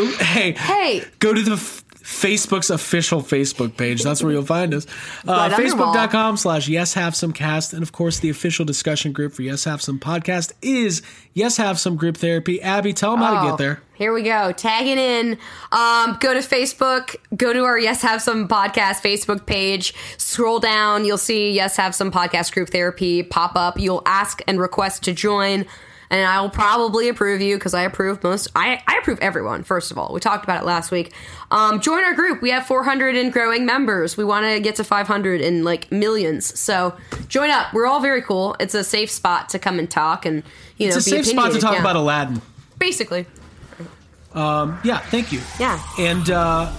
Hey, Hey. go to the f- Facebook's official Facebook page. That's where you'll find us. Uh, Right. Facebook.com slash Yes Have Some Cast. And of course, the official discussion group for Yes Have Some Podcast is Yes Have Some Group Therapy. Abby, tell them how to Oh, get there. Here we go. Tagging in. Um, go to Facebook. Go to our Yes Have Some Podcast Facebook page. Scroll down. You'll see Yes Have Some Podcast Group Therapy pop up. You'll ask and request to join. And I will probably approve you because I approve most. I, I approve everyone. First of all, we talked about it last week. Um, join our group. We have 400 and growing members. We want to get to 500 in like millions. So join up. We're all very cool. It's a safe spot to come and talk and you know It's a safe spot to talk Yeah. about Aladdin. Basically, Um, Yeah, thank you. yeah. And uh,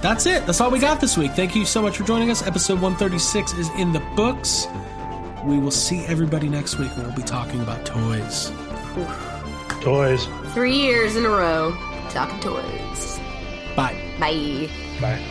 that's it. That's all we got this week. Thank you so much for joining us. Episode 136 is in the books. We will see everybody next week and we'll be talking about toys. Toys. Three years in a row talking toys. Bye. Bye. Bye.